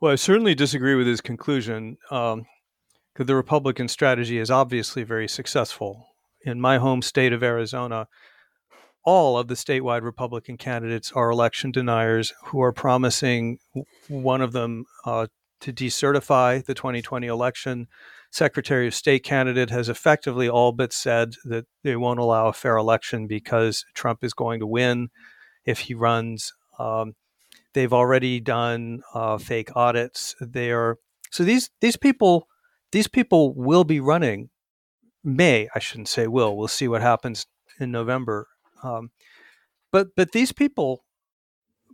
Well i certainly disagree with his conclusion um, the republican strategy is obviously very successful in my home state of Arizona, all of the statewide Republican candidates are election deniers who are promising one of them uh, to decertify the 2020 election. Secretary of State candidate has effectively all but said that they won't allow a fair election because Trump is going to win if he runs. Um, they've already done uh, fake audits. They are so these these people these people will be running may I shouldn't say will. We'll see what happens in November. Um, but but these people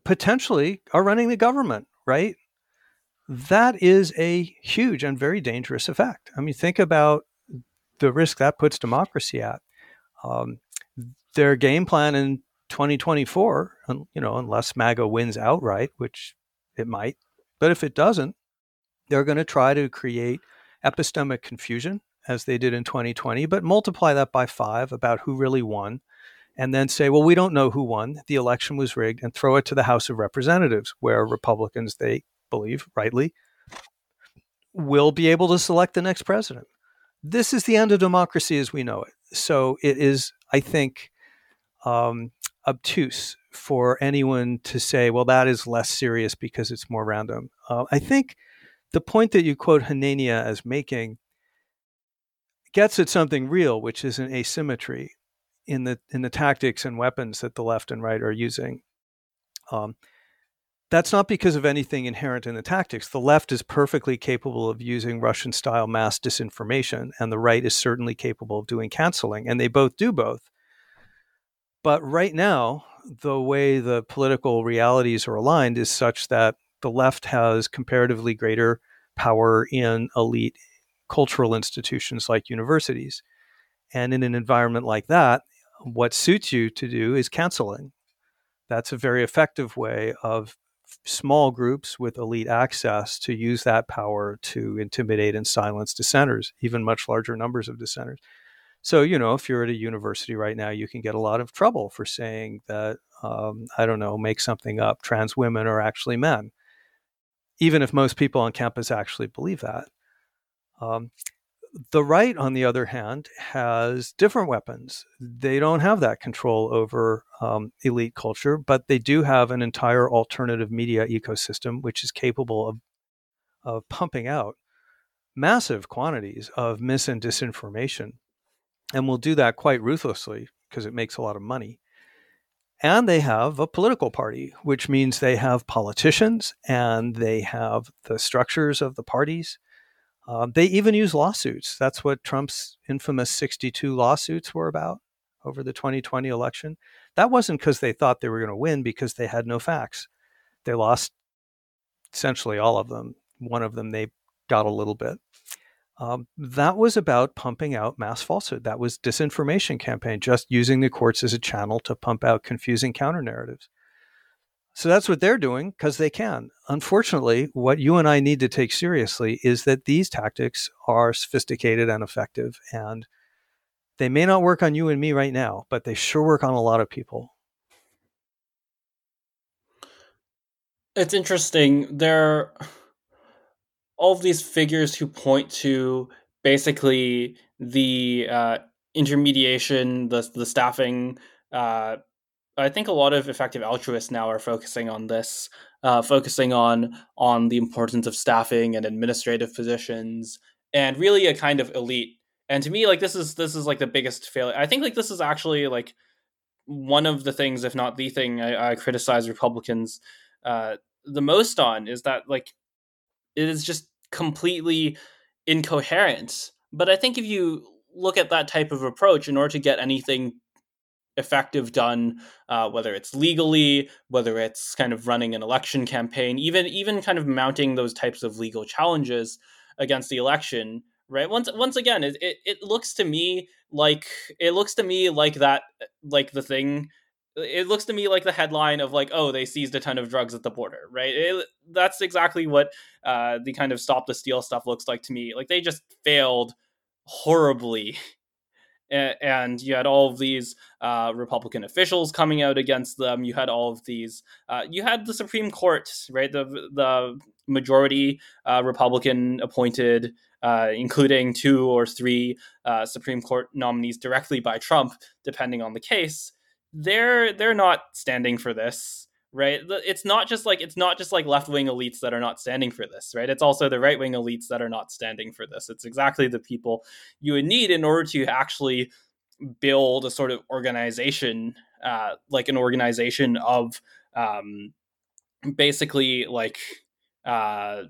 potentially are running the government, right? That is a huge and very dangerous effect. I mean, think about the risk that puts democracy at. Um, their game plan in 2024, you know, unless MAGA wins outright, which it might, but if it doesn't, they're going to try to create epistemic confusion as they did in 2020, but multiply that by five about who really won, and then say, well, we don't know who won. The election was rigged, and throw it to the House of Representatives, where Republicans, they believe rightly, will be able to select the next president. This is the end of democracy as we know it. So it is, I think, um, obtuse for anyone to say, well, that is less serious because it's more random. Uh, I think the point that you quote Hanania as making gets at something real, which is an asymmetry in the in the tactics and weapons that the left and right are using. Um, that's not because of anything inherent in the tactics. The left is perfectly capable of using Russian style mass disinformation, and the right is certainly capable of doing canceling, and they both do both. But right now, the way the political realities are aligned is such that the left has comparatively greater power in elite cultural institutions like universities. And in an environment like that, what suits you to do is canceling. That's a very effective way of small groups with elite access to use that power to intimidate and silence dissenters, even much larger numbers of dissenters. So, you know, if you're at a university right now, you can get a lot of trouble for saying that, um, I don't know, make something up, trans women are actually men, even if most people on campus actually believe that. Um, the right, on the other hand, has different weapons. They don't have that control over um, elite culture, but they do have an entire alternative media ecosystem which is capable of, of pumping out massive quantities of mis and disinformation and will do that quite ruthlessly because it makes a lot of money. And they have a political party, which means they have politicians and they have the structures of the parties. Uh, they even use lawsuits. That's what Trump's infamous 62 lawsuits were about over the 2020 election. That wasn't because they thought they were going to win, because they had no facts. They lost essentially all of them. One of them they got a little bit. Um, that was about pumping out mass falsehood. That was disinformation campaign, just using the courts as a channel to pump out confusing counter narratives. So that's what they're doing because they can. Unfortunately, what you and I need to take seriously is that these tactics are sophisticated and effective, and they may not work on you and me right now, but they sure work on a lot of people. It's interesting. There are all of these figures who point to basically the uh, intermediation, the the staffing. Uh, I think a lot of effective altruists now are focusing on this, uh, focusing on on the importance of staffing and administrative positions, and really a kind of elite. And to me, like this is this is like the biggest failure. I think like this is actually like one of the things, if not the thing, I, I criticize Republicans uh, the most on is that like it is just completely incoherent. But I think if you look at that type of approach, in order to get anything effective done, uh, whether it's legally, whether it's kind of running an election campaign, even even kind of mounting those types of legal challenges against the election, right? Once once again, it, it, it looks to me like it looks to me like that like the thing it looks to me like the headline of like oh they seized a ton of drugs at the border right it, that's exactly what uh, the kind of stop the steal stuff looks like to me like they just failed horribly and you had all of these uh, republican officials coming out against them. You had all of these uh, you had the supreme court right? The the majority uh, republican appointed uh, including two or three uh, supreme court nominees directly by trump depending on the case. They're they're not standing for this right? It's not just like it's not just like left-wing elites that are not standing for this right? It's also the right-wing elites that are not standing for this. It's exactly the people you would need in order to actually build a sort of organization uh, like an organization of um, basically like uh,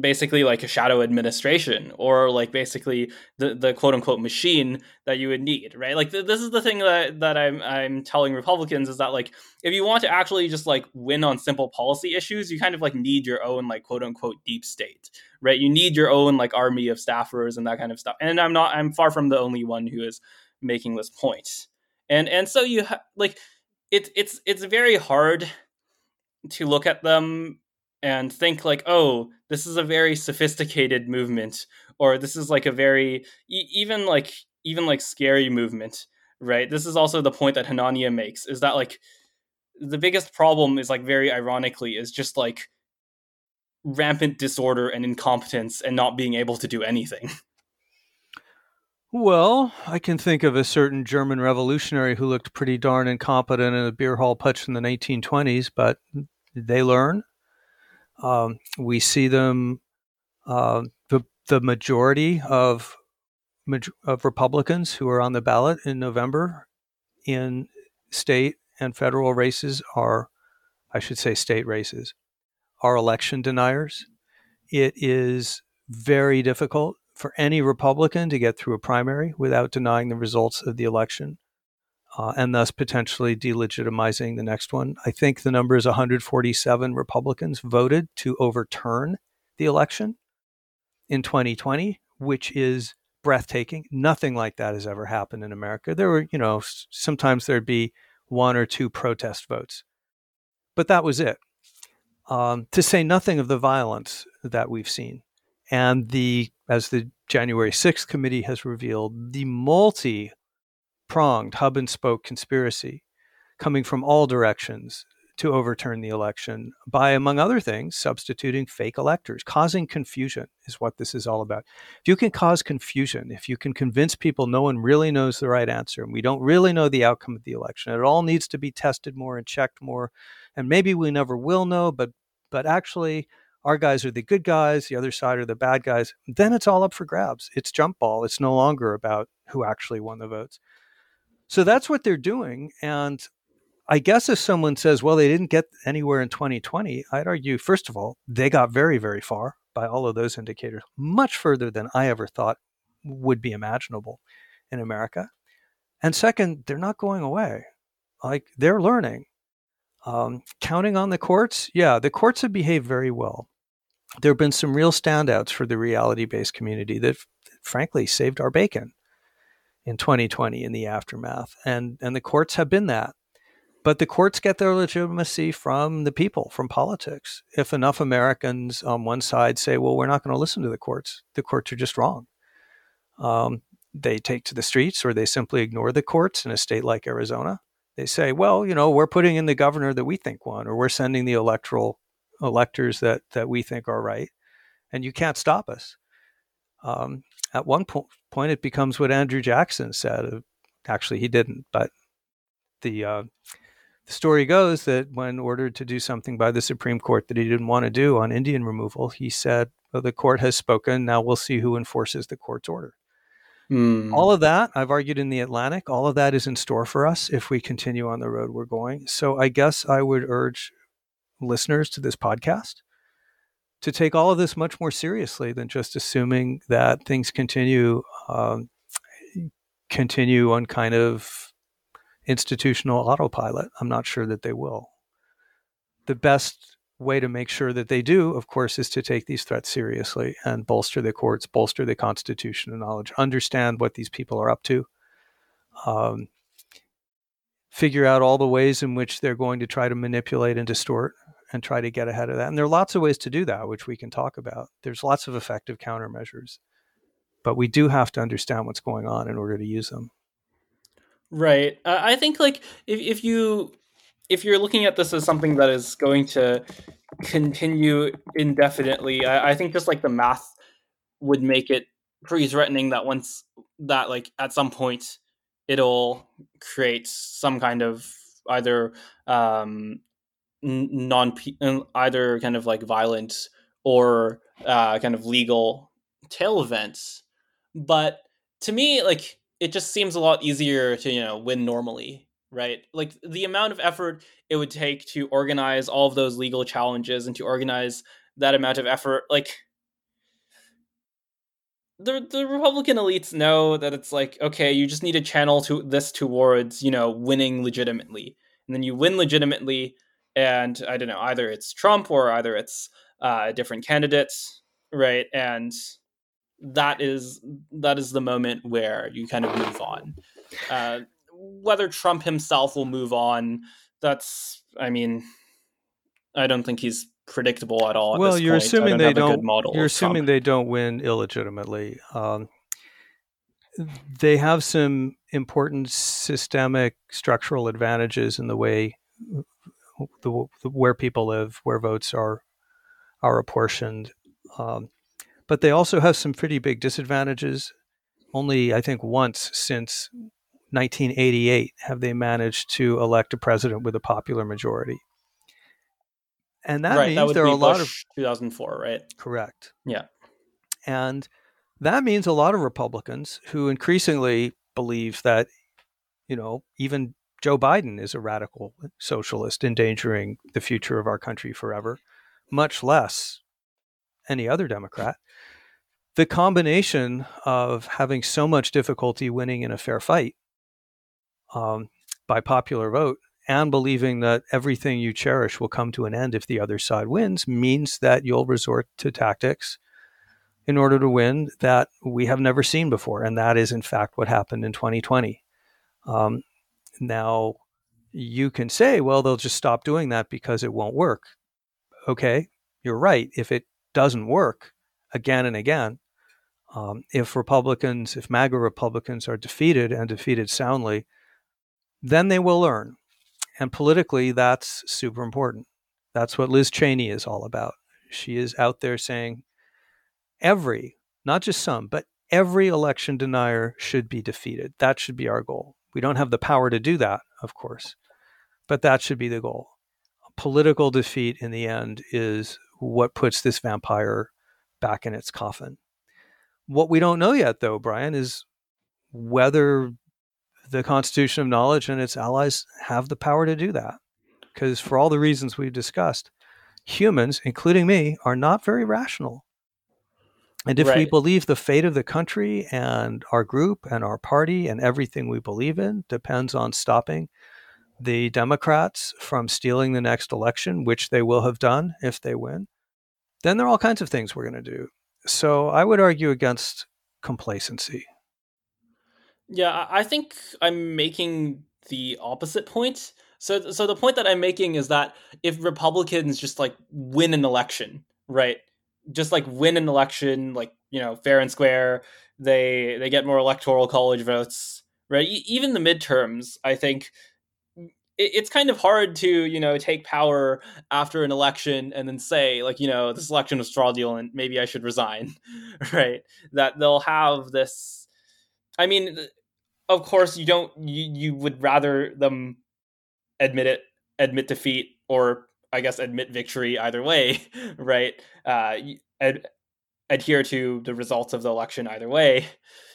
basically like a shadow administration or like basically the, the quote unquote machine that you would need right? Like th- this is the thing that, that I'm, I'm telling republicans is that like if you want to actually just like win on simple policy issues you kind of like need your own like quote unquote deep state right? You need your own like army of staffers and that kind of stuff. And i'm not i'm far from the only one who is making this point. And and so you ha- like it's it's it's very hard to look at them and think like oh this is a very sophisticated movement or this is like a very e- even like even like scary movement right this is also the point that hanania makes is that like the biggest problem is like very ironically is just like rampant disorder and incompetence and not being able to do anything Well, I can think of a certain German revolutionary who looked pretty darn incompetent in a beer hall putsch in the 1920s, but they learn. Um, we see them, uh, the, the majority of, of Republicans who are on the ballot in November in state and federal races are, I should say, state races, are election deniers. It is very difficult for any Republican to get through a primary without denying the results of the election uh, and thus potentially delegitimizing the next one. I think the number is 147 Republicans voted to overturn the election in 2020, which is breathtaking. Nothing like that has ever happened in America. There were, you know, sometimes there'd be one or two protest votes, but that was it. Um, to say nothing of the violence that we've seen and the as the January 6th committee has revealed, the multi pronged hub and spoke conspiracy coming from all directions to overturn the election by, among other things, substituting fake electors. Causing confusion is what this is all about. If you can cause confusion, if you can convince people no one really knows the right answer and we don't really know the outcome of the election, it all needs to be tested more and checked more. And maybe we never will know, but but actually our guys are the good guys, the other side are the bad guys, then it's all up for grabs. It's jump ball. It's no longer about who actually won the votes. So that's what they're doing. And I guess if someone says, well, they didn't get anywhere in 2020, I'd argue, first of all, they got very, very far by all of those indicators, much further than I ever thought would be imaginable in America. And second, they're not going away. Like they're learning. Um, counting on the courts, yeah, the courts have behaved very well there have been some real standouts for the reality based community that, frankly, saved our bacon in 2020 in the aftermath. And, and the courts have been that. But the courts get their legitimacy from the people, from politics. If enough Americans on one side say, well, we're not going to listen to the courts, the courts are just wrong. Um, they take to the streets or they simply ignore the courts in a state like Arizona. They say, well, you know, we're putting in the governor that we think won, or we're sending the electoral electors that that we think are right, and you can't stop us. Um, at one po- point, it becomes what Andrew Jackson said. Actually, he didn't, but the uh, the story goes that when ordered to do something by the Supreme Court that he didn't want to do on Indian removal, he said, well, "The court has spoken. Now we'll see who enforces the court's order." Mm. All of that, I've argued in the Atlantic, all of that is in store for us if we continue on the road we're going. So I guess I would urge listeners to this podcast to take all of this much more seriously than just assuming that things continue um, continue on kind of institutional autopilot. I'm not sure that they will. The best way to make sure that they do, of course, is to take these threats seriously and bolster the courts, bolster the Constitution knowledge, understand what these people are up to, um, figure out all the ways in which they're going to try to manipulate and distort and try to get ahead of that. And there are lots of ways to do that, which we can talk about. There's lots of effective countermeasures, but we do have to understand what's going on in order to use them. Right. Uh, I think like if if you if you're looking at this as something that is going to continue indefinitely, I, I think just like the math would make it pretty threatening that once that like at some point it'll create some kind of either um, non either kind of like violent or uh, kind of legal tail events. But to me, like it just seems a lot easier to you know win normally, right? Like the amount of effort it would take to organize all of those legal challenges and to organize that amount of effort, like the the Republican elites know that it's like okay, you just need to channel to this towards you know winning legitimately, and then you win legitimately, and I don't know either it's Trump or either it's uh, different candidates, right? And that is that is the moment where you kind of move on. Uh, whether Trump himself will move on, that's, I mean, I don't think he's predictable at all. At well, you're point. assuming don't they don't. You're assuming Trump. they don't win illegitimately. Um, they have some important systemic structural advantages in the way the, the where people live, where votes are are apportioned. Um, but they also have some pretty big disadvantages. Only, I think, once since 1988 have they managed to elect a president with a popular majority. And that right, means that there are a lot of 2004, right? correct. Yeah. And that means a lot of Republicans who increasingly believe that, you know, even Joe Biden is a radical socialist endangering the future of our country forever, much less any other Democrat. The combination of having so much difficulty winning in a fair fight um, by popular vote and believing that everything you cherish will come to an end if the other side wins means that you'll resort to tactics in order to win that we have never seen before. And that is, in fact, what happened in 2020. Um, now, you can say, well, they'll just stop doing that because it won't work. Okay, you're right. If it doesn't work again and again, um, if Republicans, if MAGA Republicans are defeated and defeated soundly, then they will learn. And politically, that's super important. That's what Liz Cheney is all about. She is out there saying every, not just some, but every election denier should be defeated. That should be our goal. We don't have the power to do that, of course, but that should be the goal. Political defeat in the end is what puts this vampire back in its coffin. What we don't know yet, though, Brian, is whether the Constitution of Knowledge and its allies have the power to do that. Because for all the reasons we've discussed, humans, including me, are not very rational. And if right. we believe the fate of the country and our group and our party and everything we believe in depends on stopping the Democrats from stealing the next election, which they will have done if they win, then there are all kinds of things we're going to do. So I would argue against complacency. Yeah, I think I'm making the opposite point. So, so the point that I'm making is that if Republicans just like win an election, right? Just like win an election, like you know, fair and square, they they get more electoral college votes, right? E- even the midterms, I think it's kind of hard to you know take power after an election and then say like you know this election was fraudulent maybe i should resign right that they'll have this i mean of course you don't you, you would rather them admit it admit defeat or i guess admit victory either way right uh ad- adhere to the results of the election either way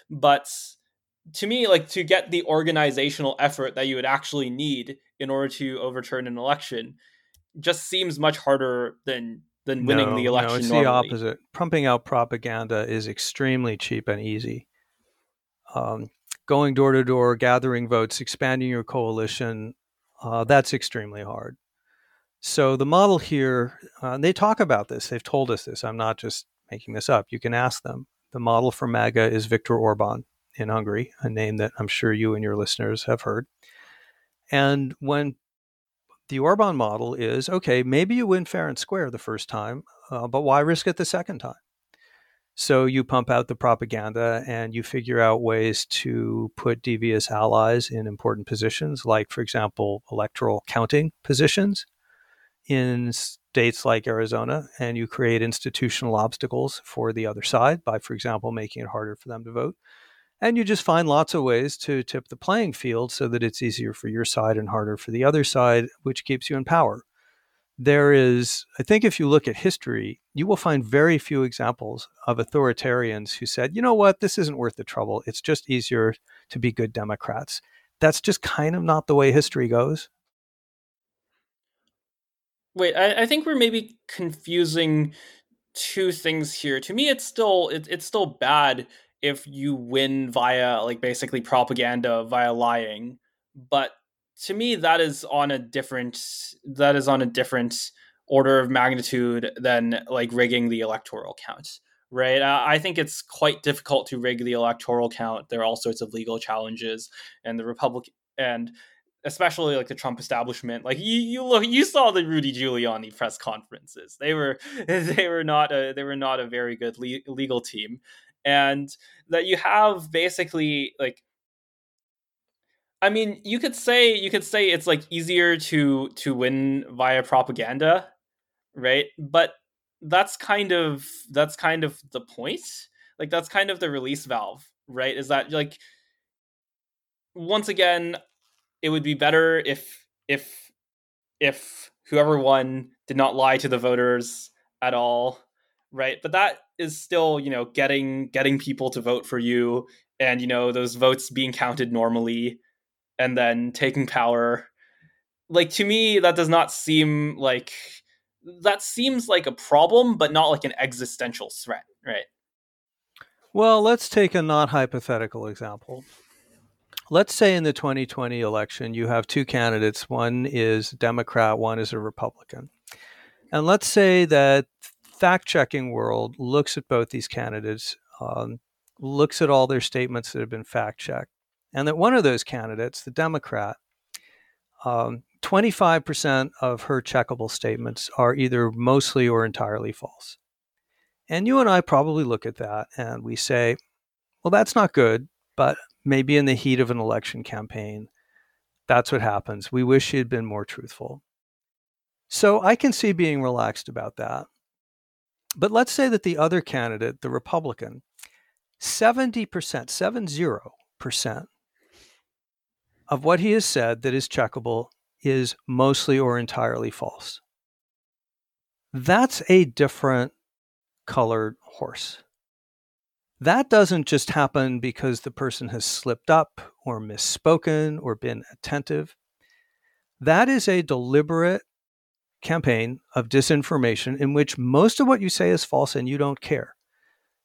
but to me like to get the organizational effort that you would actually need in order to overturn an election just seems much harder than than winning no, the election. No, it's normally. the opposite. Pumping out propaganda is extremely cheap and easy. Um, going door to door, gathering votes, expanding your coalition, uh, that's extremely hard. So the model here, uh, they talk about this. They've told us this. I'm not just making this up. You can ask them. The model for MAGA is Viktor Orban in Hungary, a name that I'm sure you and your listeners have heard. And when the Orban model is okay, maybe you win fair and square the first time, uh, but why risk it the second time? So you pump out the propaganda and you figure out ways to put devious allies in important positions, like, for example, electoral counting positions in states like Arizona, and you create institutional obstacles for the other side by, for example, making it harder for them to vote. And you just find lots of ways to tip the playing field so that it's easier for your side and harder for the other side, which keeps you in power. There is, I think, if you look at history, you will find very few examples of authoritarians who said, you know what, this isn't worth the trouble. It's just easier to be good Democrats. That's just kind of not the way history goes. Wait, I, I think we're maybe confusing two things here. To me, it's still it, it's still bad if you win via like basically propaganda via lying but to me that is on a different that is on a different order of magnitude than like rigging the electoral count right? I think it's quite difficult to rig the electoral count. There are all sorts of legal challenges, and the Republic and especially like the Trump establishment. Like you, you look, you saw the Rudy Giuliani press conferences. They were, they were not a, they were not a very good le- legal team, and that you have basically like. I mean, you could say you could say it's like easier to to win via propaganda, right? But that's kind of that's kind of the point. Like that's kind of the release valve, right? Is that like once again, it would be better if if if whoever won did not lie to the voters at all right? But that is still you know getting getting people to vote for you and you know those votes being counted normally and then taking power. Like to me that does not seem like that seems like a problem but not like an existential threat right? Well let's take a not hypothetical example let's say in the 2020 election you have two candidates. One is democrat one is a republican. And let's say that fact checking world looks at both these candidates um, looks at all their statements that have been fact checked and that one of those candidates the democrat um, 25% of her checkable statements are either mostly or entirely false. And you and i probably look at that and we say well that's not good but maybe in the heat of an election campaign, that's what happens. We wish he had been more truthful. So I can see being relaxed about that. But let's say that the other candidate, the Republican, 70%, 70% of what he has said that is checkable is mostly or entirely false. That's a different colored horse. That doesn't just happen because the person has slipped up or misspoken or been attentive. That is a deliberate campaign of disinformation in which most of what you say is false and you don't care.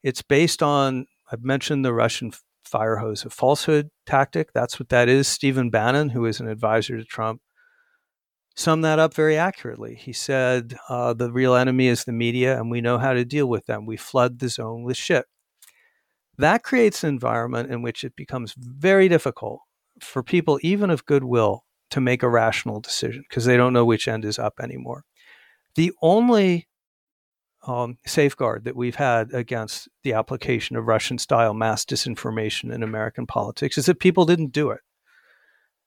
It's based on, I've mentioned the Russian fire hose of falsehood tactic. That's what that is. Stephen Bannon, who is an advisor to Trump, summed that up very accurately. He said, uh, The real enemy is the media, and we know how to deal with them. We flood the zone with shit that creates an environment in which it becomes very difficult for people, even of goodwill, to make a rational decision because they don't know which end is up anymore. The only um, safeguard that we've had against the application of Russian style mass disinformation in American politics is that people didn't do it.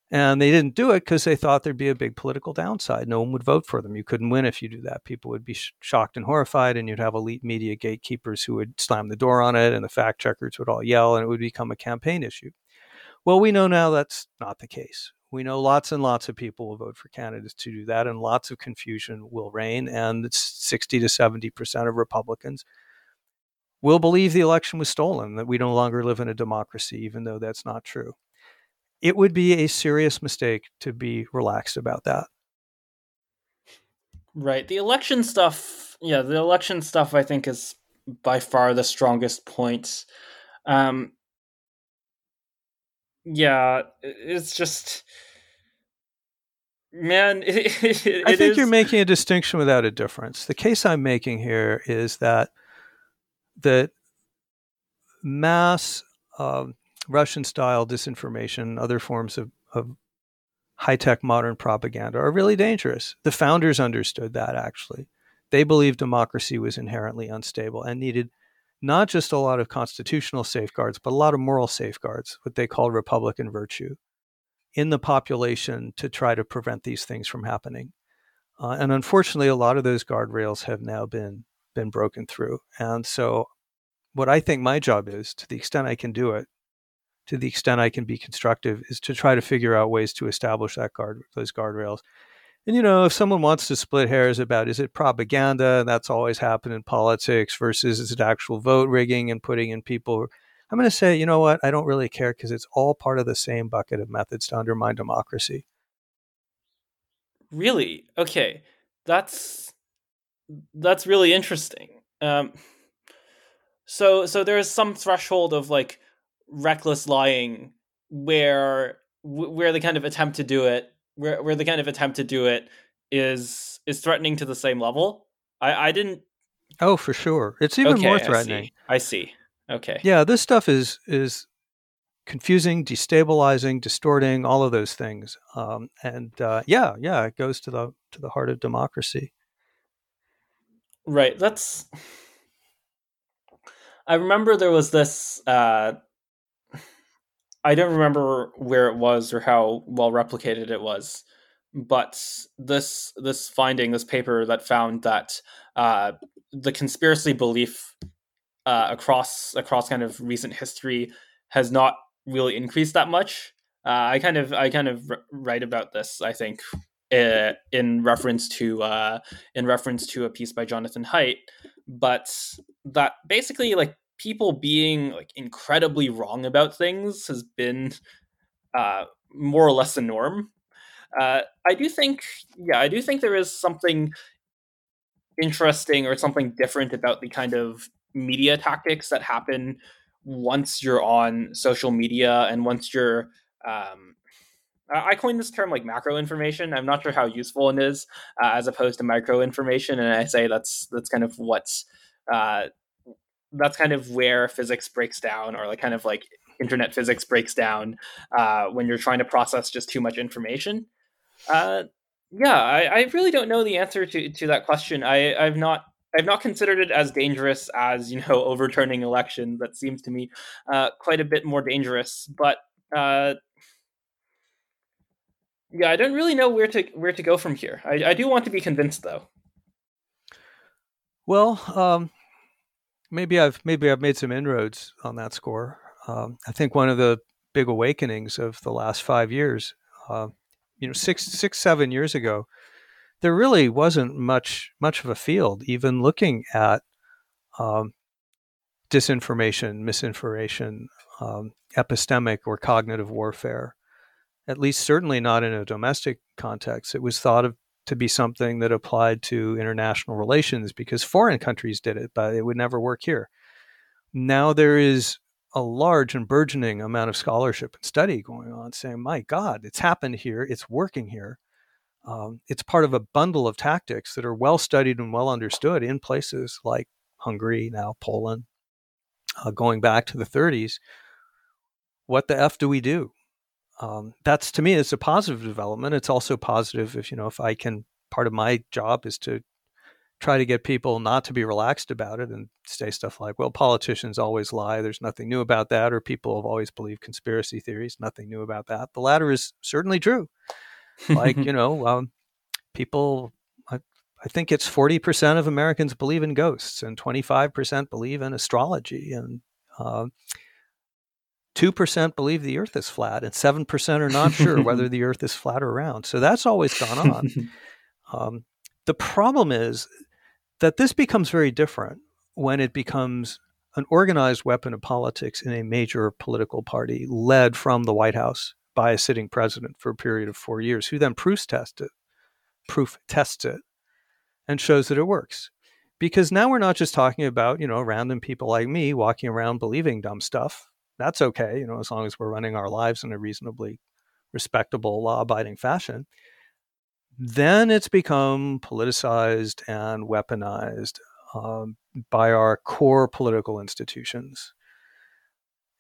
And they didn't do it because they thought there'd be a big political downside. No one would vote for them. You couldn't win if you do that. People would be sh- shocked and horrified, and you'd have elite media gatekeepers who would slam the door on it, and the fact checkers would all yell, and it would become a campaign issue. Well, we know now that's not the case. We know lots and lots of people will vote for candidates to do that, and lots of confusion will reign, and 60 to 70% of Republicans will believe the election was stolen, that we no longer live in a democracy, even though that's not true it would be a serious mistake to be relaxed about that. Right. The election stuff, yeah, the election stuff I think is by far the strongest point. Um yeah, it's just man, it, it, I think is... you're making a distinction without a difference. The case I'm making here is that that mass um, Russian style disinformation, other forms of, of high tech modern propaganda are really dangerous. The founders understood that actually. They believed democracy was inherently unstable and needed not just a lot of constitutional safeguards, but a lot of moral safeguards, what they called Republican virtue, in the population to try to prevent these things from happening. Uh, and unfortunately, a lot of those guardrails have now been been broken through. And so, what I think my job is, to the extent I can do it, to the extent I can be constructive, is to try to figure out ways to establish that guard those guardrails. And you know, if someone wants to split hairs about is it propaganda, and that's always happened in politics, versus is it actual vote rigging and putting in people, I'm going to say, you know what, I don't really care because it's all part of the same bucket of methods to undermine democracy. Really? Okay, that's that's really interesting. Um, so so there is some threshold of like reckless lying where where the kind of attempt to do it where where the kind of attempt to do it is is threatening to the same level. I I didn't Oh, for sure. It's even okay, more threatening. I see. I see. Okay. Yeah, this stuff is is confusing, destabilizing, distorting, all of those things. Um, and uh, yeah, yeah, it goes to the to the heart of democracy. Right. That's. I remember there was this. Uh, I don't remember where it was or how well replicated it was, but this this finding, this paper that found that uh, the conspiracy belief uh, across across kind of recent history has not really increased that much. Uh, I kind of I kind of write about this. I think uh, in reference to uh, in reference to a piece by Jonathan Haidt, but that basically like people being like incredibly wrong about things has been uh, more or less the norm. Uh, I do think, yeah, I do think there is something interesting or something different about the kind of media tactics that happen once you're on social media and once you're um, I coined this term like macro information. I'm not sure how useful it is uh, as opposed to micro information, and I say that's that's kind of what's uh, that's kind of where physics breaks down, or like kind of like internet physics breaks down uh, when you're trying to process just too much information. Uh, yeah, I, I, really don't know the answer to, to that question. I, I've not I've not considered it as dangerous as you know overturning elections. That seems to me uh, quite a bit more dangerous. But uh, yeah, I don't really know where to where to go from here. I, I do want to be convinced though. Well, um, maybe I've maybe I've made some inroads on that score. Um, I think one of the big awakenings of the last five years, uh, you know, six six seven years ago, there really wasn't much much of a field even looking at um, disinformation, misinformation, um, epistemic or cognitive warfare. At least, certainly not in a domestic context. It was thought of to be something that applied to international relations because foreign countries did it, but it would never work here. Now there is a large and burgeoning amount of scholarship and study going on saying, my God, it's happened here, it's working here. Um, it's part of a bundle of tactics that are well studied and well understood in places like Hungary, now Poland, uh, going back to the 30s. What the F do we do? Um, that's to me, it's a positive development. It's also positive if, you know, if I can, part of my job is to try to get people not to be relaxed about it and say stuff like, well, politicians always lie. There's nothing new about that. Or people have always believed conspiracy theories. Nothing new about that. The latter is certainly true like you know um, people I, I, think it's 40% of americans believe in ghosts and 25% believe in astrology and uh, 2% believe the earth is flat and 7% are not sure whether the earth is flat or round so that's always gone on um, the problem is that this becomes very different when it becomes an organized weapon of politics in a major political party led from the White House by a sitting president for a period of four years, who then proof tests it, proof tests it, and shows that it works. Because now we're not just talking about, you know, random people like me walking around believing dumb stuff. That's okay, you know, as long as we're running our lives in a reasonably respectable, law abiding fashion. Then it's become politicized and weaponized um, by our core political institutions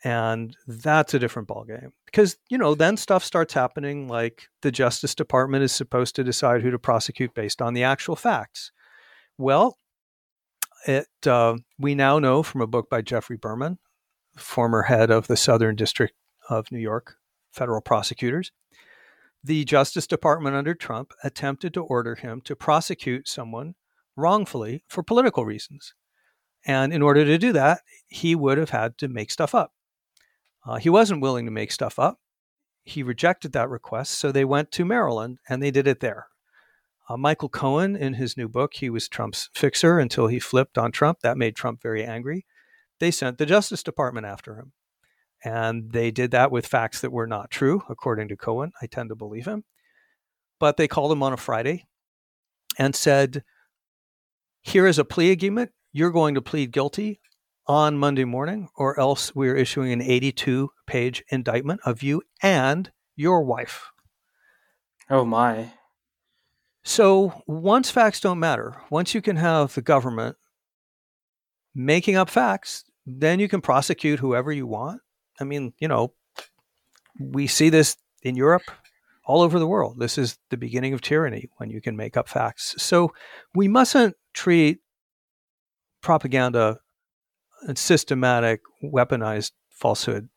and that's a different ballgame because you know then stuff starts happening like the justice department is supposed to decide who to prosecute based on the actual facts well it uh, we now know from a book by Geoffrey Berman former head of the southern district of new york federal prosecutors the justice department under trump attempted to order him to prosecute someone wrongfully for political reasons and in order to do that he would have had to make stuff up uh, he wasn't willing to make stuff up. He rejected that request, so they went to Maryland and they did it there. Uh, Michael Cohen, in his new book, he was Trump's fixer until he flipped on Trump. That made Trump very angry. They sent the Justice Department after him. And they did that with facts that were not true, according to Cohen. I tend to believe him. But they called him on a Friday and said, Here is a plea agreement. You're going to plead guilty on Monday morning, or else we're issuing an 82 page indictment of you and your wife. Oh, my. So once facts don't matter, once you can have the government making up facts, then you can prosecute whoever you want. I mean, you know, we see this in Europe, all over the world. This is the beginning of tyranny when you can make up facts. So we mustn't treat propaganda and systematic weaponized falsehood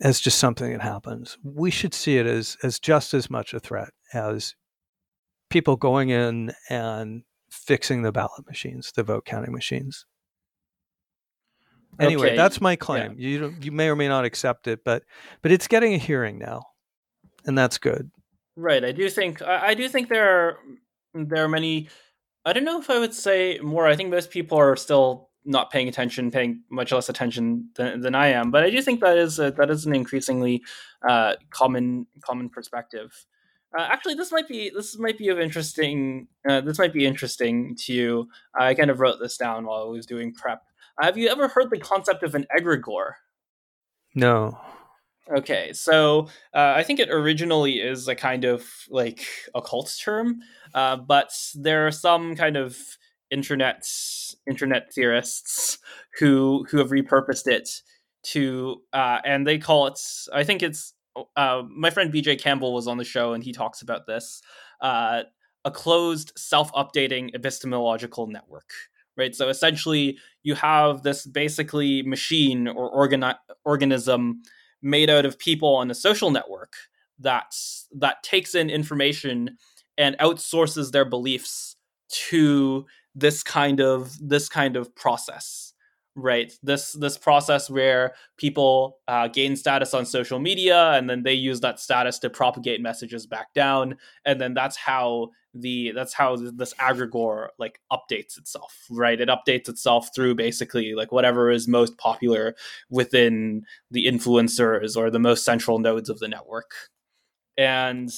as just something that happens. We should see it as as just as much a threat as people going in and fixing the ballot machines, the vote counting machines. Anyway, okay. that's my claim. Yeah. You you may or may not accept it, but but it's getting a hearing now, and that's good. Right. I do think I, I do think there are there are many. I don't know if I would say more. I think most people are still not paying attention, paying much less attention than, than I am. But I do think that is a, that is an increasingly uh, common common perspective. Uh, actually, this might be this might be of interesting. Uh, this might be interesting to you. I kind of wrote this down while I was doing prep. Have you ever heard the concept of an egregore? No. Okay, so uh, I think it originally is a kind of like occult term, uh, but there are some kind of internet internet theorists who who have repurposed it to, uh, and they call it. I think it's uh, my friend BJ Campbell was on the show, and he talks about this. Uh, a closed, self-updating epistemological network right? So essentially, you have this basically machine or organi- organism made out of people on a social network that that takes in information and outsources their beliefs to this kind of this kind of process right? This this process where people uh, gain status on social media and then they use that status to propagate messages back down. And then that's how the that's how this egregore like updates itself right? It updates itself through basically like whatever is most popular within the influencers or the most central nodes of the network. And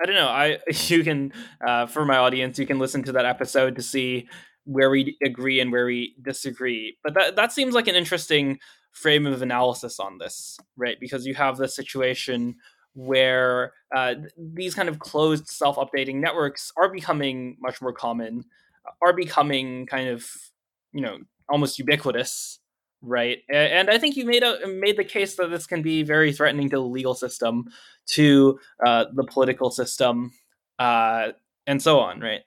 i don't know i you can uh, for my audience you can listen to that episode to see where we agree and where we disagree. But that that seems like an interesting frame of analysis on this, right? Because you have the situation where uh, these kind of closed self-updating networks are becoming much more common, are becoming kind of you know almost ubiquitous, right? And I think you made a made the case that this can be very threatening to the legal system, to uh, the political system, uh, and so on, right?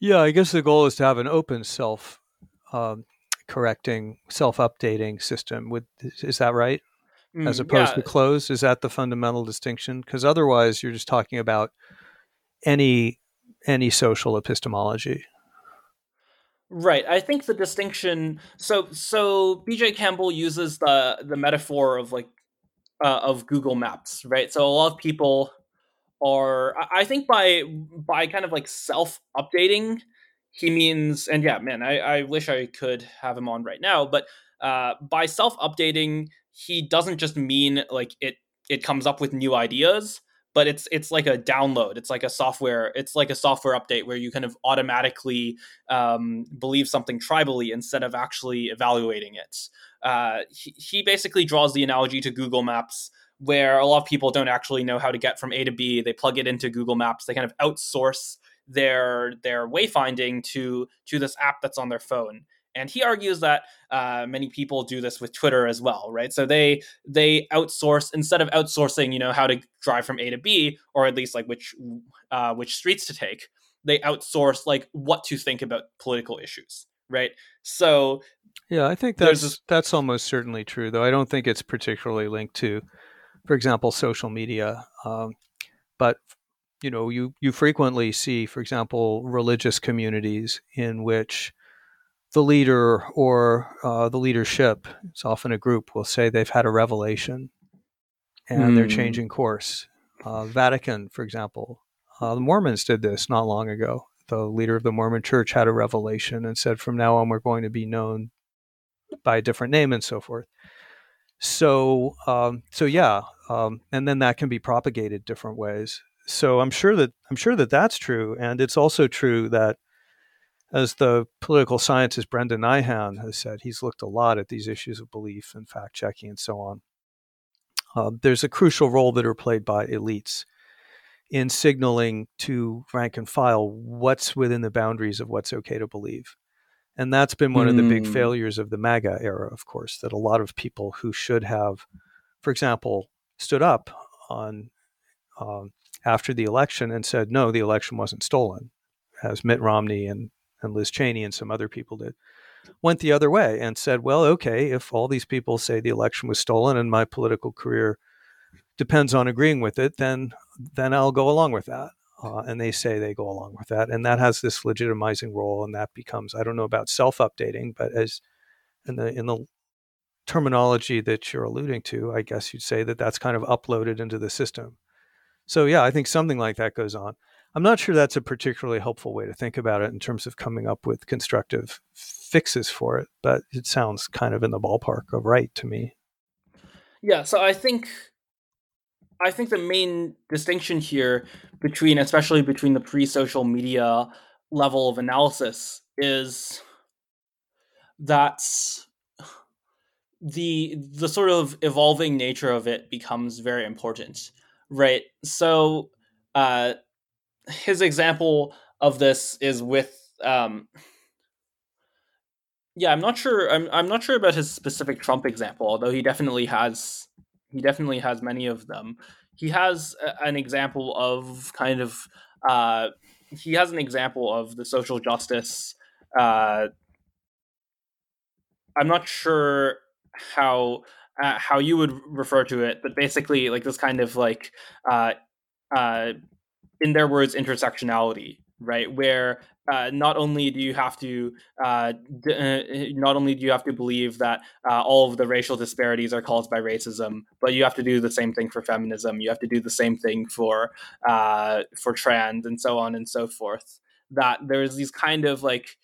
Yeah, I guess the goal is to have an open self um, correcting, self updating system. With is that right? Mm, As opposed yeah. to closed, is that the fundamental distinction? Because otherwise, you're just talking about any any social epistemology. Right. I think the distinction. So so BJ Campbell uses the the metaphor of like uh, of Google Maps, right? So a lot of people are I think by by kind of like self updating, he means and yeah, man, I, I wish I could have him on right now, but uh, by self updating, he doesn't just mean like it it comes up with new ideas, but it's it's like a download. It's like a software. It's like a software update where you kind of automatically um, believe something tribally instead of actually evaluating it. Uh, he, he basically draws the analogy to Google Maps where a lot of people don't actually know how to get from A to B. They plug it into Google Maps. They kind of outsource their their wayfinding to to this app that's on their phone. And he argues that uh, many people do this with Twitter as well, right? So they they outsource instead of outsourcing, you know, how to drive from A to B, or at least like which uh, which streets to take. They outsource like what to think about political issues, right? So yeah, I think that's this, that's almost certainly true, though. I don't think it's particularly linked to for example, social media. Um, but you know, you you frequently see, for example, religious communities in which the leader or uh, the leadership, it's often a group, will say they've had a revelation and mm. they're hmm. changing course. Uh, Vatican, for example, uh, the Mormons did this not long ago. The leader of the Mormon Church had a revelation and said, "From now on, we're going to be known by a different name and so forth." So, um, so yeah, um, and then that can be propagated different ways. So I'm sure that I'm sure that that's true, and it's also true that, as the political scientist Brendan Nyhan has said, he's looked a lot at these issues of belief and fact checking and so on. Uh, there's a crucial role that are played by elites in signaling to rank and file what's within the boundaries of what's okay to believe. And that's been one of the big Mm. failures of the MAGA era, of course, that a lot of people who should have, for example, stood up on um, after the election and said, no, the election wasn't stolen, as Mitt Romney and, and Liz Cheney and some other people did, went the other way and said, well, okay, if all these people say the election was stolen and my political career depends on agreeing with it, then then I'll go along with that. Uh, and they say they go along with that, and that has this legitimizing role, and that becomes I don't know about self updating, but as in the in the terminology that you're alluding to, I guess you'd say that that's kind of uploaded into the system. So yeah, I think something like that goes on. I'm not sure that's a particularly helpful way to think about it in terms of coming up with constructive fixes for it, but it sounds kind of in the ballpark of right to me. Yeah, so I think I think the main distinction here between especially between the pre-social media level of analysis is that the the sort of evolving nature of it becomes very important, right? So uh his example of this is with um yeah, I'm not sure I'm I'm not sure about his specific Trump example, although he definitely has he definitely has many of them. He has a, an example of kind of uh, he has an example of the social justice. Uh, I'm not sure how uh, how you would refer to it, but basically like this kind of like uh, uh, in their words intersectionality, right? Where uh, not only do you have to uh, d- uh, not only do you have to believe that uh, all of the racial disparities are caused by racism, but you have to do the same thing for feminism. You have to do the same thing for uh, for trans and so on and so forth. That there's these kind of like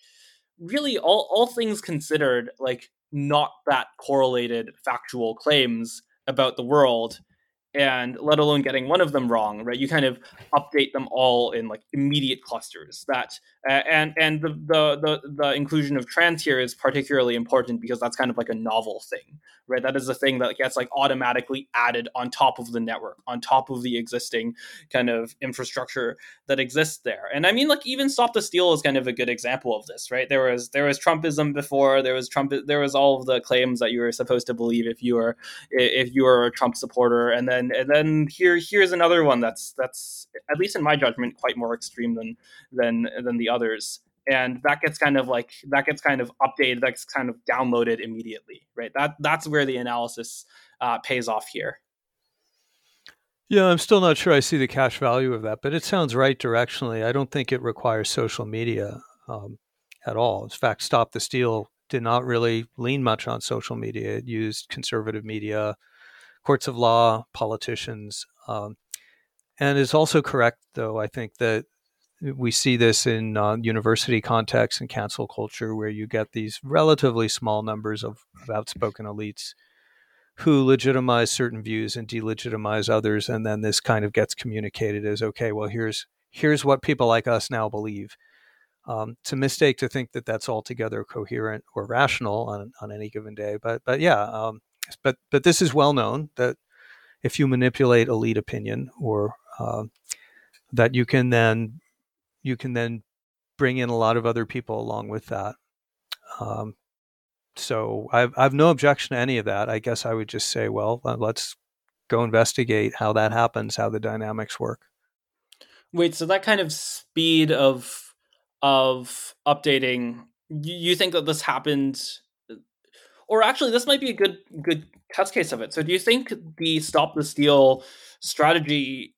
really all all things considered, like not that correlated factual claims about the world and let alone getting one of them wrong right? You kind of update them all in like immediate clusters that uh, and and the, the the the inclusion of trans here is particularly important because that's kind of like a novel thing right? That is the thing that gets like automatically added on top of the network on top of the existing kind of infrastructure that exists there. And i mean like even stop the steal is kind of a good example of this right? There was there was trumpism before. There was trump there was all of the claims that you were supposed to believe if you were if you were a trump supporter. And then and then here here's another one that's that's at least in my judgment quite more extreme than than than the others and that gets kind of like that gets kind of updated that's kind of downloaded immediately right that that's where the analysis uh, pays off here Yeah, I'm still not sure I see the cash value of that, but it sounds right directionally. I don't think it requires social media um, at all. In fact, Stop the Steal did not really lean much on social media. It used conservative media, courts of law, politicians. Um, and it's also correct, though, I think that we see this in uh, university contexts and cancel culture where you get these relatively small numbers of, of outspoken elites who legitimize certain views and delegitimize others and then this kind of gets communicated as okay well here's here's what people like us now believe. Um, it's a mistake to think that that's altogether coherent or rational on, on any given day but but yeah um, but but this is well known that if you manipulate elite opinion or uh, that you can then you can then bring in a lot of other people along with that um, so I've, I've no objection to any of that. I guess I would just say, well, uh, let's go investigate how that happens, how the dynamics work. wait so that kind of speed of of updating you, you think that this happened or actually this might be a good good test case of it so do you think the stop the steal strategy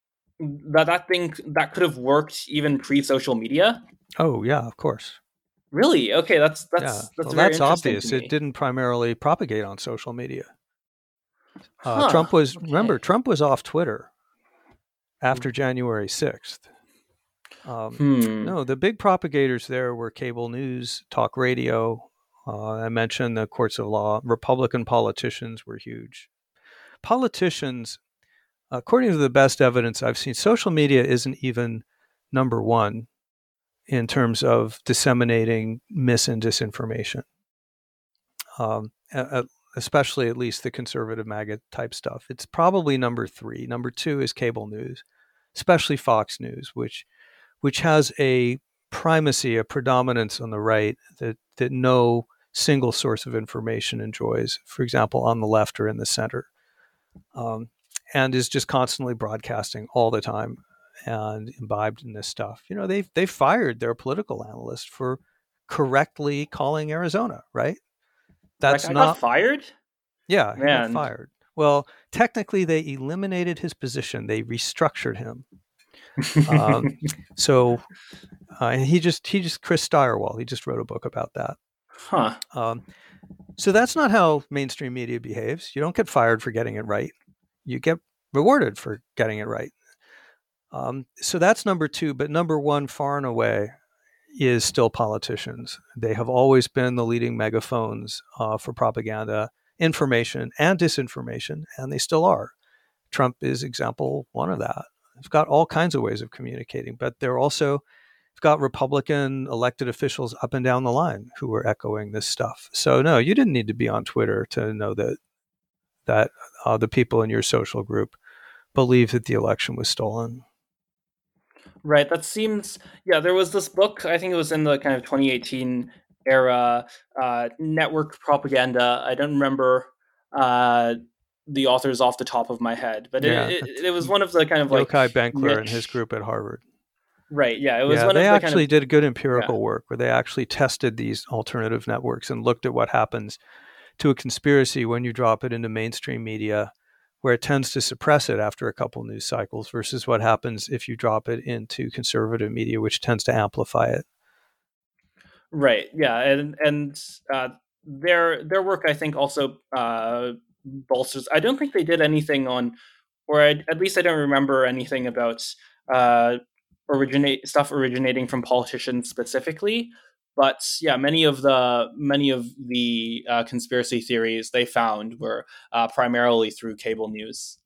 that that thing that could have worked even pre social media Oh yeah, of course. really okay that's that's yeah, that's well, very that's obvious. It didn't primarily propagate on social media. Uh, Huh, Trump was okay. remember Trump was off Twitter after January sixth. Um, hmm. No, the big propagators there were cable news, talk radio. Uh, I mentioned the courts of law. Republican politicians were huge. Politicians, according to the best evidence I've seen, social media isn't even number one in terms of disseminating mis and disinformation. Um, especially at least the conservative MAGA type stuff. It's probably number three. Number two is cable news, especially Fox News, which which has a primacy, a predominance on the right that that no single source of information enjoys. For example, on the left or in the center, um, and is just constantly broadcasting all the time and imbibed in this stuff. You know, they've they fired their political analyst for correctly calling Arizona, right? That's like, not fired. Yeah, Man. fired. Well, technically, they eliminated his position. They restructured him. um, so uh, he just he just Chris Stirewalt. He just wrote a book about that. Huh. Um, so that's not how mainstream media behaves. You don't get fired for getting it right. You get rewarded for getting it right. Um, so that's number two. But number one, far and away, is still politicians. They have always been the leading megaphones uh, for propaganda, information, and disinformation, and they still are. Trump is example one of that. They've got all kinds of ways of communicating, but they're also got Republican elected officials up and down the line who were echoing this stuff. So no, you didn't need to be on Twitter to know that that uh, the people in your social group believe that the election was stolen. Right. That seems, yeah, there was this book, I think it was in the kind of 2018 era, uh, network propaganda. I don't remember uh, the authors off the top of my head, but yeah, it, it, it, was one of the kind of like. Yochai Benkler and his group at Harvard. Right. Yeah. It was. Yeah, they the actually kind of, did good empirical yeah. work where they actually tested these alternative networks and looked at what happens to a conspiracy when you drop it into mainstream media where it tends to suppress it after a couple news cycles versus what happens if you drop it into conservative media, which tends to amplify it. Right. Yeah. And and uh, their their work, I think, also uh, bolsters. I don't think they did anything on, or I, at least I don't remember anything about uh, originate stuff originating from politicians specifically but yeah, many of the many of the uh, conspiracy theories they found were uh, primarily through cable news.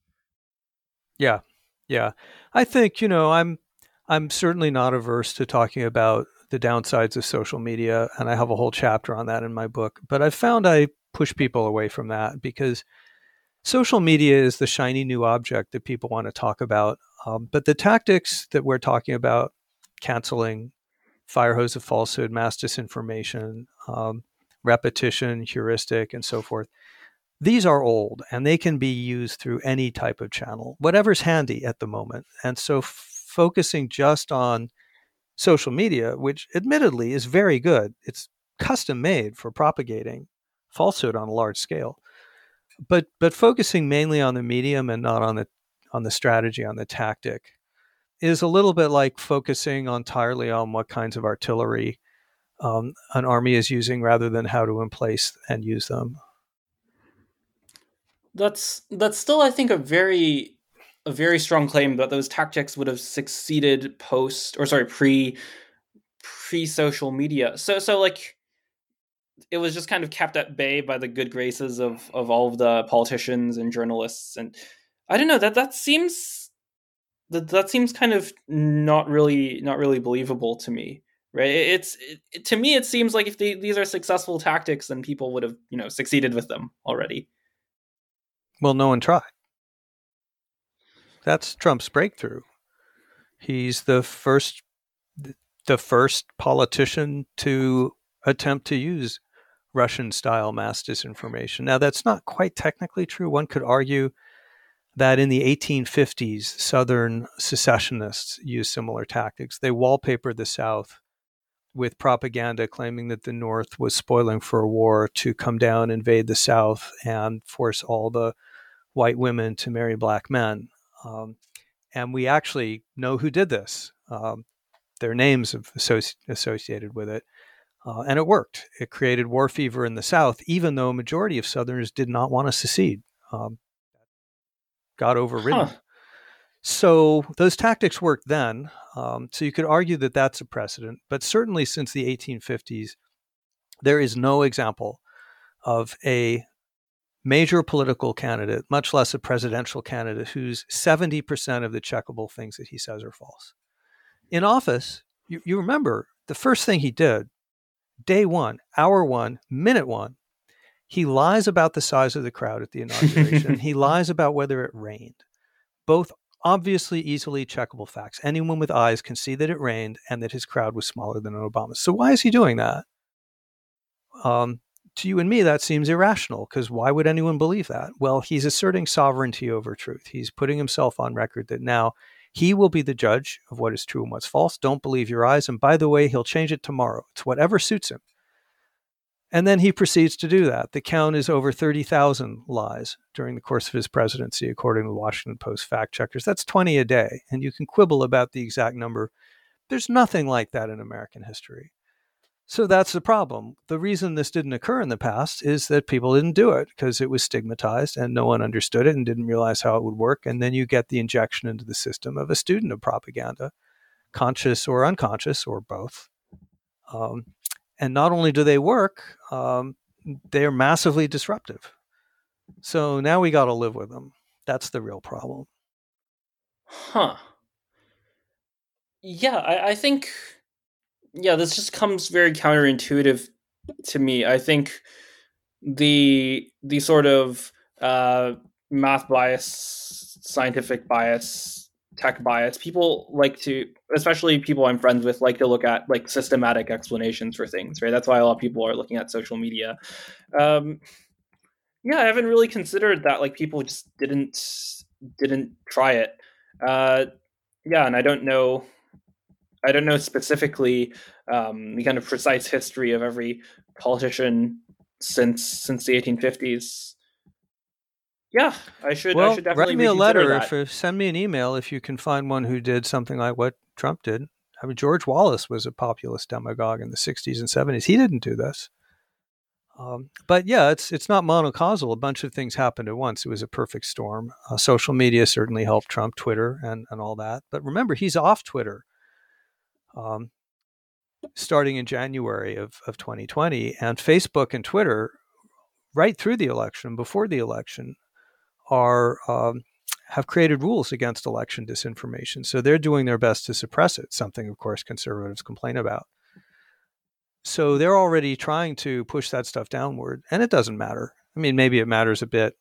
Yeah, yeah. I think you know I'm I'm certainly not averse to talking about the downsides of social media, and I have a whole chapter on that in my book. But I've found I push people away from that because social media is the shiny new object that people want to talk about. Um, but the tactics that we're talking about, canceling fire hose of falsehood, mass disinformation, um, repetition, heuristic, and so forth. These are old and they can be used through any type of channel, whatever's handy at the moment. And so, f- focusing just on social media, which admittedly is very good, it's custom made for propagating falsehood on a large scale. But but focusing mainly on the medium and not on the on the strategy, on the tactic, is a little bit like focusing entirely on what kinds of artillery um, an army is using rather than how to emplace and use them. That's that's still, I think, a very a very strong claim that those tactics would have succeeded post or sorry pre pre social media. So so like it was just kind of kept at bay by the good graces of of all of the politicians and journalists and I don't know that that seems that that seems kind of not really not really believable to me right? It's it, to me it seems like if they, these are successful tactics then people would have you know succeeded with them already. Well no one tried. That's trump's breakthrough. He's the first the first politician to attempt to use russian style mass disinformation. Now that's not quite technically true. One could argue that in the 1850s, Southern secessionists used similar tactics. They wallpapered the South with propaganda claiming that the North was spoiling for a war to come down, invade the South, and force all the white women to marry black men. Um, and we actually know who did this. Um, their names associ- associated with it. Uh, and it worked. It created war fever in the South, even though a majority of Southerners did not want to secede. Um, got overridden. Huh. So those tactics worked then. Um, so you could argue that that's a precedent, but certainly since the 1850s, there is no example of a major political candidate, much less a presidential candidate, whose 70% of the checkable things that he says are false. In office, you, you remember the first thing he did, day one, hour one, minute one, he lies about the size of the crowd at the inauguration. he lies about whether it rained, both obviously easily checkable facts. Anyone with eyes can see that it rained and that his crowd was smaller than Obama's. So why is he doing that? Um, to you and me, that seems irrational because why would anyone believe that? Well, he's asserting sovereignty over truth. He's putting himself on record that now he will be the judge of what is true and what's false. Don't believe your eyes. And by the way, he'll change it tomorrow. It's whatever suits him. And then he proceeds to do that. The count is over 30,000 lies during the course of his presidency, according to the Washington Post fact checkers. That's 20 a day. And you can quibble about the exact number. There's nothing like that in American history. So that's the problem. The reason this didn't occur in the past is that people didn't do it because it was stigmatized and no one understood it and didn't realize how it would work. And then you get the injection into the system of a student of propaganda, conscious or unconscious or both. Um, and not only do they work, um, they're massively disruptive. So now we got to live with them. That's the real problem. Huh. Yeah, I, I think, yeah, this just comes very counterintuitive to me. I think the the sort of uh, math bias, scientific bias tech bias. People like to, especially people I'm friends with, like to look at like systematic explanations for things, right? That's why a lot of people are looking at social media. Um, yeah, I haven't really considered that. Like people just didn't didn't try it. Uh, yeah, and I don't know. I don't know specifically um, the kind of precise history of every politician since since the 1850s yeah, I should. Well, I should definitely write me a letter. That. If send me an email if you can find one who did something like what Trump did. I mean, George Wallace was a populist demagogue in the '60s and '70s. He didn't do this. Um, but yeah, it's it's not monocausal. A bunch of things happened at once. It was a perfect storm. Uh, social media certainly helped Trump, Twitter, and and all that. But remember, he's off Twitter. Um, starting in January of, of 2020, and Facebook and Twitter, right through the election, before the election, are um, have created rules against election disinformation. So they're doing their best to suppress it, something, of course, conservatives complain about. So they're already trying to push that stuff downward, and it doesn't matter. I mean, maybe it matters a bit,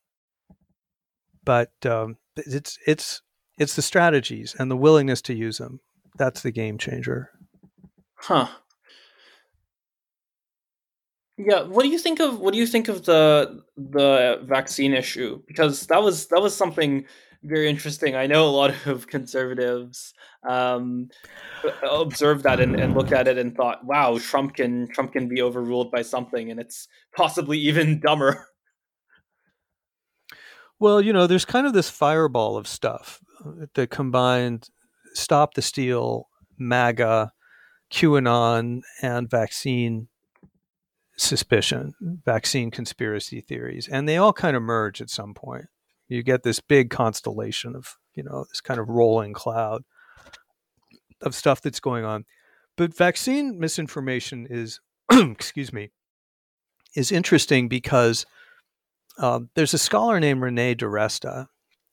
but um, it's it's it's the strategies and the willingness to use them. That's the game changer. Huh. Yeah, what do you think of what do you think of the the vaccine issue? Because that was that was something very interesting. I know a lot of conservatives um, observed that and, and, looked at it and thought, "Wow, Trump can Trump can be overruled by something, and it's possibly even dumber." Well, you know, there's kind of this fireball of stuff that combined "Stop the Steal," MAGA, QAnon, and vaccine suspicion, vaccine conspiracy theories, and they all kind of merge at some point. You get this big constellation of, you know, this kind of rolling cloud of stuff that's going on. But vaccine misinformation is, excuse me, is interesting because um, there's a scholar named Renee DiResta,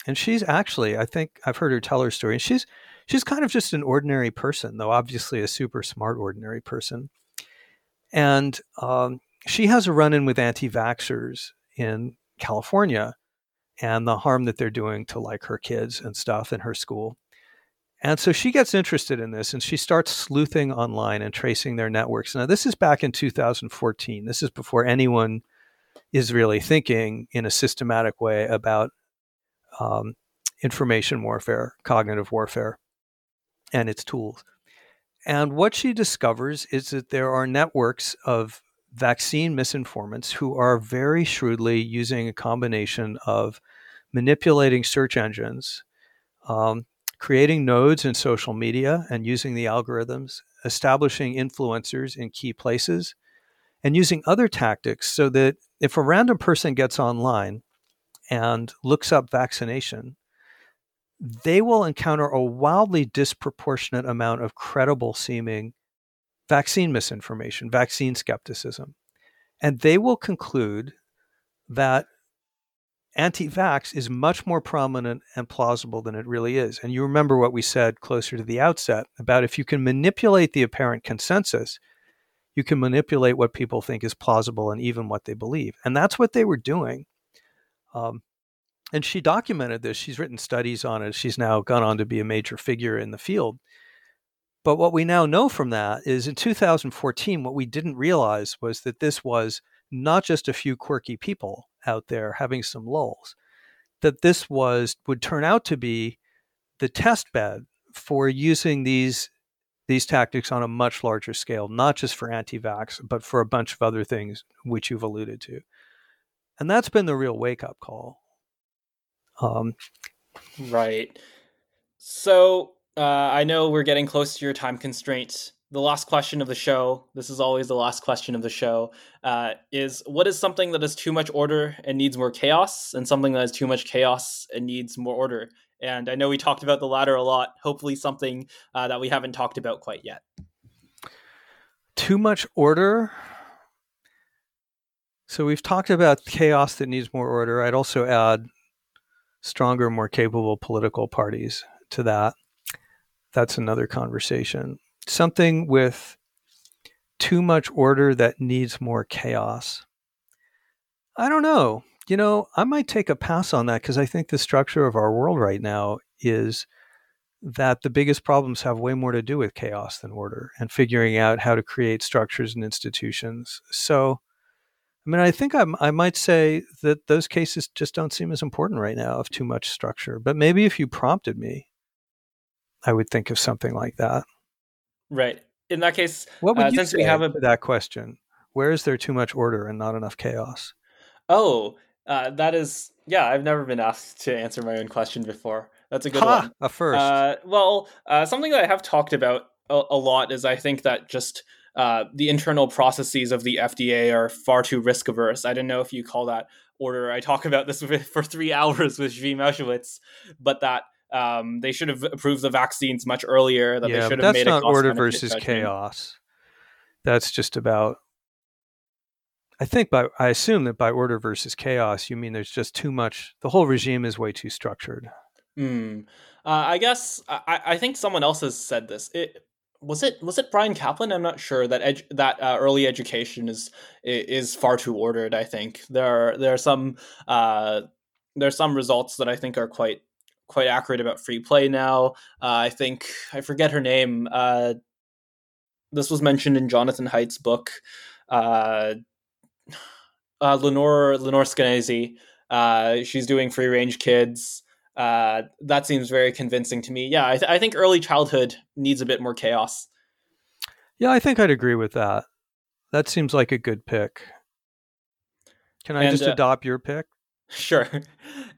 and she's actually, I think I've heard her tell her story, and she's she's kind of just an ordinary person, though obviously a super smart ordinary person. And um, she has a run in with anti vaxxers in California and the harm that they're doing to like her kids and stuff in her school. And so she gets interested in this and she starts sleuthing online and tracing their networks. Now, this is back in 2014. This is before anyone is really thinking in a systematic way about um, information warfare, cognitive warfare, and its tools. And what she discovers is that there are networks of vaccine misinformants who are very shrewdly using a combination of manipulating search engines, um, creating nodes in social media and using the algorithms, establishing influencers in key places, and using other tactics so that if a random person gets online and looks up vaccination, they will encounter a wildly disproportionate amount of credible seeming vaccine misinformation, vaccine skepticism. And they will conclude that anti vax is much more prominent and plausible than it really is. And you remember what we said closer to the outset about if you can manipulate the apparent consensus, you can manipulate what people think is plausible and even what they believe. And that's what they were doing. Um, and she documented this. She's written studies on it. She's now gone on to be a major figure in the field. But what we now know from that is in 2014, what we didn't realize was that this was not just a few quirky people out there having some lulls, that this was would turn out to be the test bed for using these these tactics on a much larger scale, not just for anti-vax, but for a bunch of other things which you've alluded to. And that's been the real wake-up call. Um, right. So uh, I know we're getting close to your time constraint. The last question of the show, this is always the last question of the show, uh, is what is something that is too much order and needs more chaos, and something that is too much chaos and needs more order? And I know we talked about the latter a lot. Hopefully, something uh, that we haven't talked about quite yet. Too much order. So we've talked about chaos that needs more order. I'd also add stronger, more capable political parties to that. That's another conversation. Something with too much order that needs more chaos. I don't know you know, I might take a pass on that because I think the structure of our world right now is that the biggest problems have way more to do with chaos than order and figuring out how to create structures and institutions. So, I mean, I think I'm, I might say that those cases just don't seem as important right now of too much structure. But maybe if you prompted me, I would think of something like that. Right. In that case, what would uh, you since we have a... that question? Where is there too much order and not enough chaos? Oh, uh, that is, yeah, I've never been asked to answer my own question before. That's a good ha, one. A first. Uh, well, uh, something that I have talked about a, a lot is I think that just uh, the internal processes of the FDA are far too risk averse. I don't know if you call that order. I talk about this with, for three hours with Zvi Mowshowitz, but that um, they should have approved the vaccines much earlier. That yeah, they should have made that's not order versus chaos. That's just about I think by I assume that by order versus chaos, you mean there's just too much. The whole regime is way too structured. Mm. Uh, I guess I, I think someone else has said this. It was it was it Bryan Caplan? I'm not sure that edu- that uh, early education is is far too ordered. I think there are there are some uh, there are some results that I think are quite quite accurate about free play now. Uh, I think I forget her name. Uh, this was mentioned in Jonathan Haidt's book. Uh, uh, Lenore Lenore Skenazy. She's doing free range kids. Uh, that seems very convincing to me. Yeah, I, th- I think early childhood needs a bit more chaos. Yeah, I think I'd agree with that. That seems like a good pick. Can I and, just uh, adopt your pick? Sure.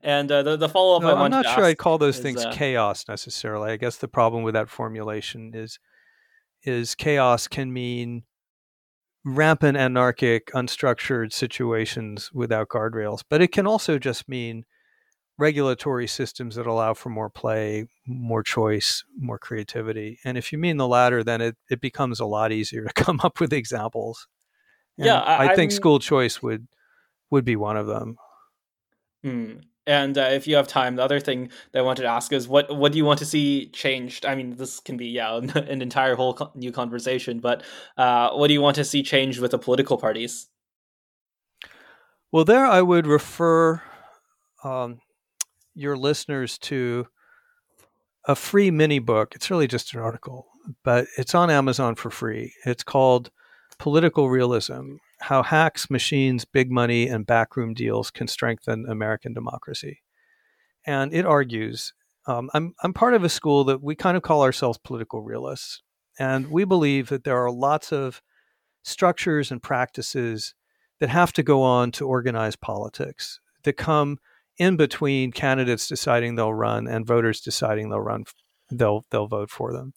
And uh, the the follow up no, I am not sure I'd call those is, things uh, chaos necessarily. I guess the problem with that formulation is is chaos can mean rampant anarchic, unstructured situations without guardrails. But it can also just mean regulatory systems that allow for more play, more choice, more creativity. And if you mean the latter, then it, it becomes a lot easier to come up with examples. And yeah, I, I think I'm... school choice would would be one of them. Hmm. And uh, if you have time, the other thing that I wanted to ask is what what do you want to see changed? I mean, this can be yeah an entire whole new conversation, but uh, what do you want to see changed with the political parties? Well, there I would refer um, your listeners to a free mini book. It's really just an article, but it's on Amazon for free. It's called Political Realism how hacks, machines, big money, and backroom deals can strengthen American democracy. And it argues um, I'm, I'm part of a school that we kind of call ourselves political realists. And we believe that there are lots of structures and practices that have to go on to organize politics that come in between candidates deciding they'll run and voters deciding they'll run they'll they'll vote for them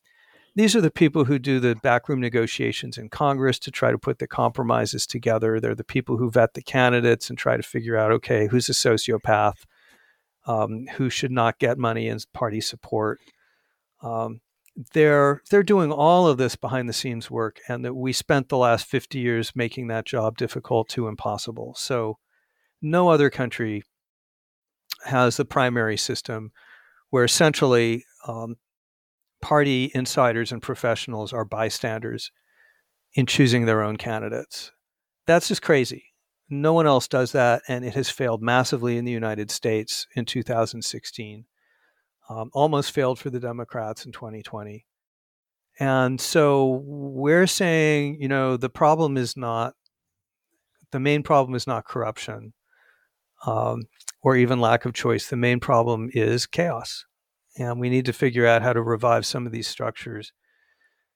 these are the people who do the backroom negotiations in Congress to try to put the compromises together. They're the people who vet the candidates and try to figure out, okay, who's a sociopath, um, who should not get money and party support. Um, they're they're doing all of this behind the scenes work, and that we spent the last fifty years making that job difficult to impossible. So, no other country has the primary system where essentially um, party insiders and professionals are bystanders in choosing their own candidates. That's just crazy. No one else does that, and it has failed massively in the United States in 2016. Um, almost failed for the Democrats in 2020. And so we're saying, you know, the problem is not, the main problem is not corruption um, or even lack of choice. The main problem is chaos. And we need to figure out how to revive some of these structures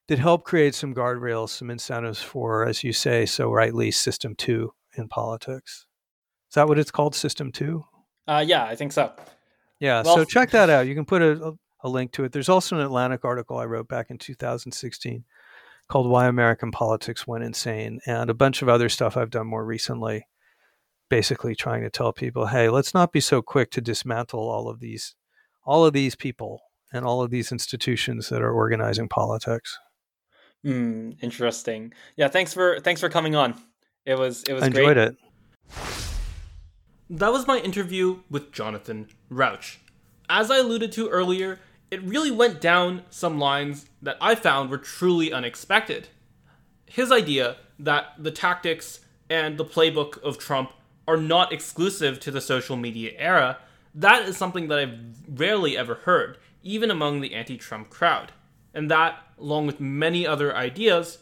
that help create some guardrails, some incentives for, as you say so rightly, system two in politics. Is that what it's called, system two? Uh, yeah, I think so. Yeah, well, so check that out. You can put a, a link to it. There's also an Atlantic article I wrote back in 2016 called Why American Politics Went Insane, and a bunch of other stuff I've done more recently, basically trying to tell people, hey, let's not be so quick to dismantle all of these all of these people and all of these institutions that are organizing politics. Mm, interesting. Yeah, thanks for thanks for coming on. It was it was I enjoyed great. it. That was my interview with Jonathan Rauch. As I alluded to earlier, it really went down some lines that I found were truly unexpected. His idea that the tactics and the playbook of Trump are not exclusive to the social media era, that is something that I've rarely ever heard, even among the anti Trump crowd. And that, along with many other ideas,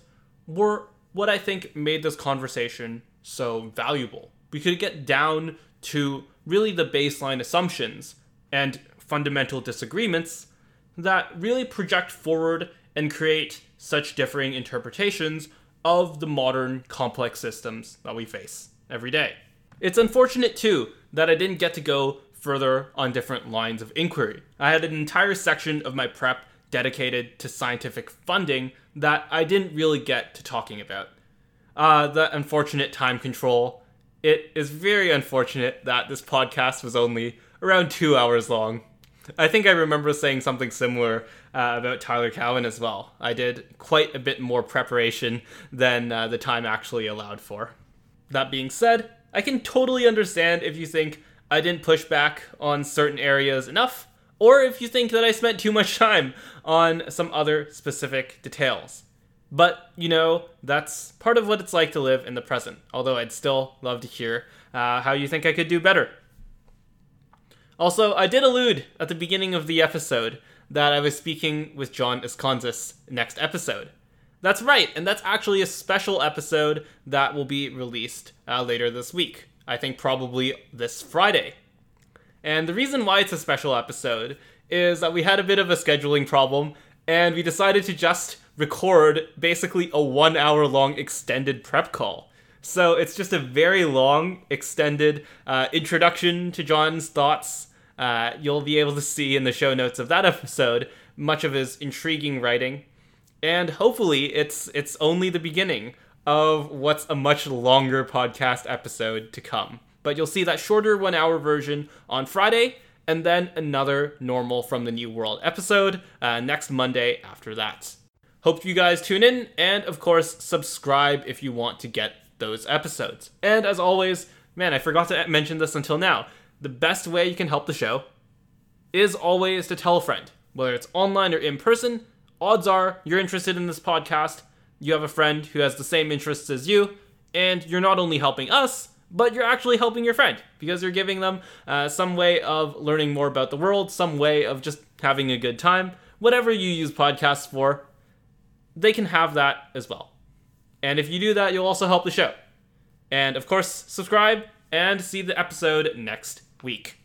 were what I think made this conversation so valuable. We could get down to really the baseline assumptions and fundamental disagreements that really project forward and create such differing interpretations of the modern complex systems that we face every day. It's unfortunate, too, that I didn't get to go further on different lines of inquiry. I had an entire section of my prep dedicated to scientific funding that I didn't really get to talking about. Uh, the unfortunate time control. It is very unfortunate that this podcast was only around two hours long. I think I remember saying something similar uh, about Tyler Cowen as well. I did quite a bit more preparation than uh, the time actually allowed for. That being said, I can totally understand if you think I didn't push back on certain areas enough, or if you think that I spent too much time on some other specific details. But, you know, that's part of what it's like to live in the present, although I'd still love to hear uh, how you think I could do better. Also, I did allude at the beginning of the episode that I was speaking with Jon Askonas next episode. That's right, and that's actually a special episode that will be released uh, later this week. I think probably this Friday. And the reason why it's a special episode is that we had a bit of a scheduling problem, and we decided to just record basically a one hour long extended prep call. So it's just a very long, extended uh, introduction to Jon's thoughts uh, you'll be able to see in the show notes of that episode much of his intriguing writing, and hopefully it's it's only the beginning of what's a much longer podcast episode to come. But you'll see that shorter one hour version on Friday, and then another normal from the New World episode uh, next Monday after that. Hope you guys tune in, and of course, subscribe if you want to get those episodes. And as always, man, I forgot to mention this until now the best way you can help the show is always to tell a friend, whether it's online or in person. Odds are you're interested in this podcast, you have a friend who has the same interests as you, and you're not only helping us, but you're actually helping your friend because you're giving them uh, some way of learning more about the world, some way of just having a good time. Whatever you use podcasts for, they can have that as well. And if you do that, you'll also help the show. And of course, subscribe and see the episode next week.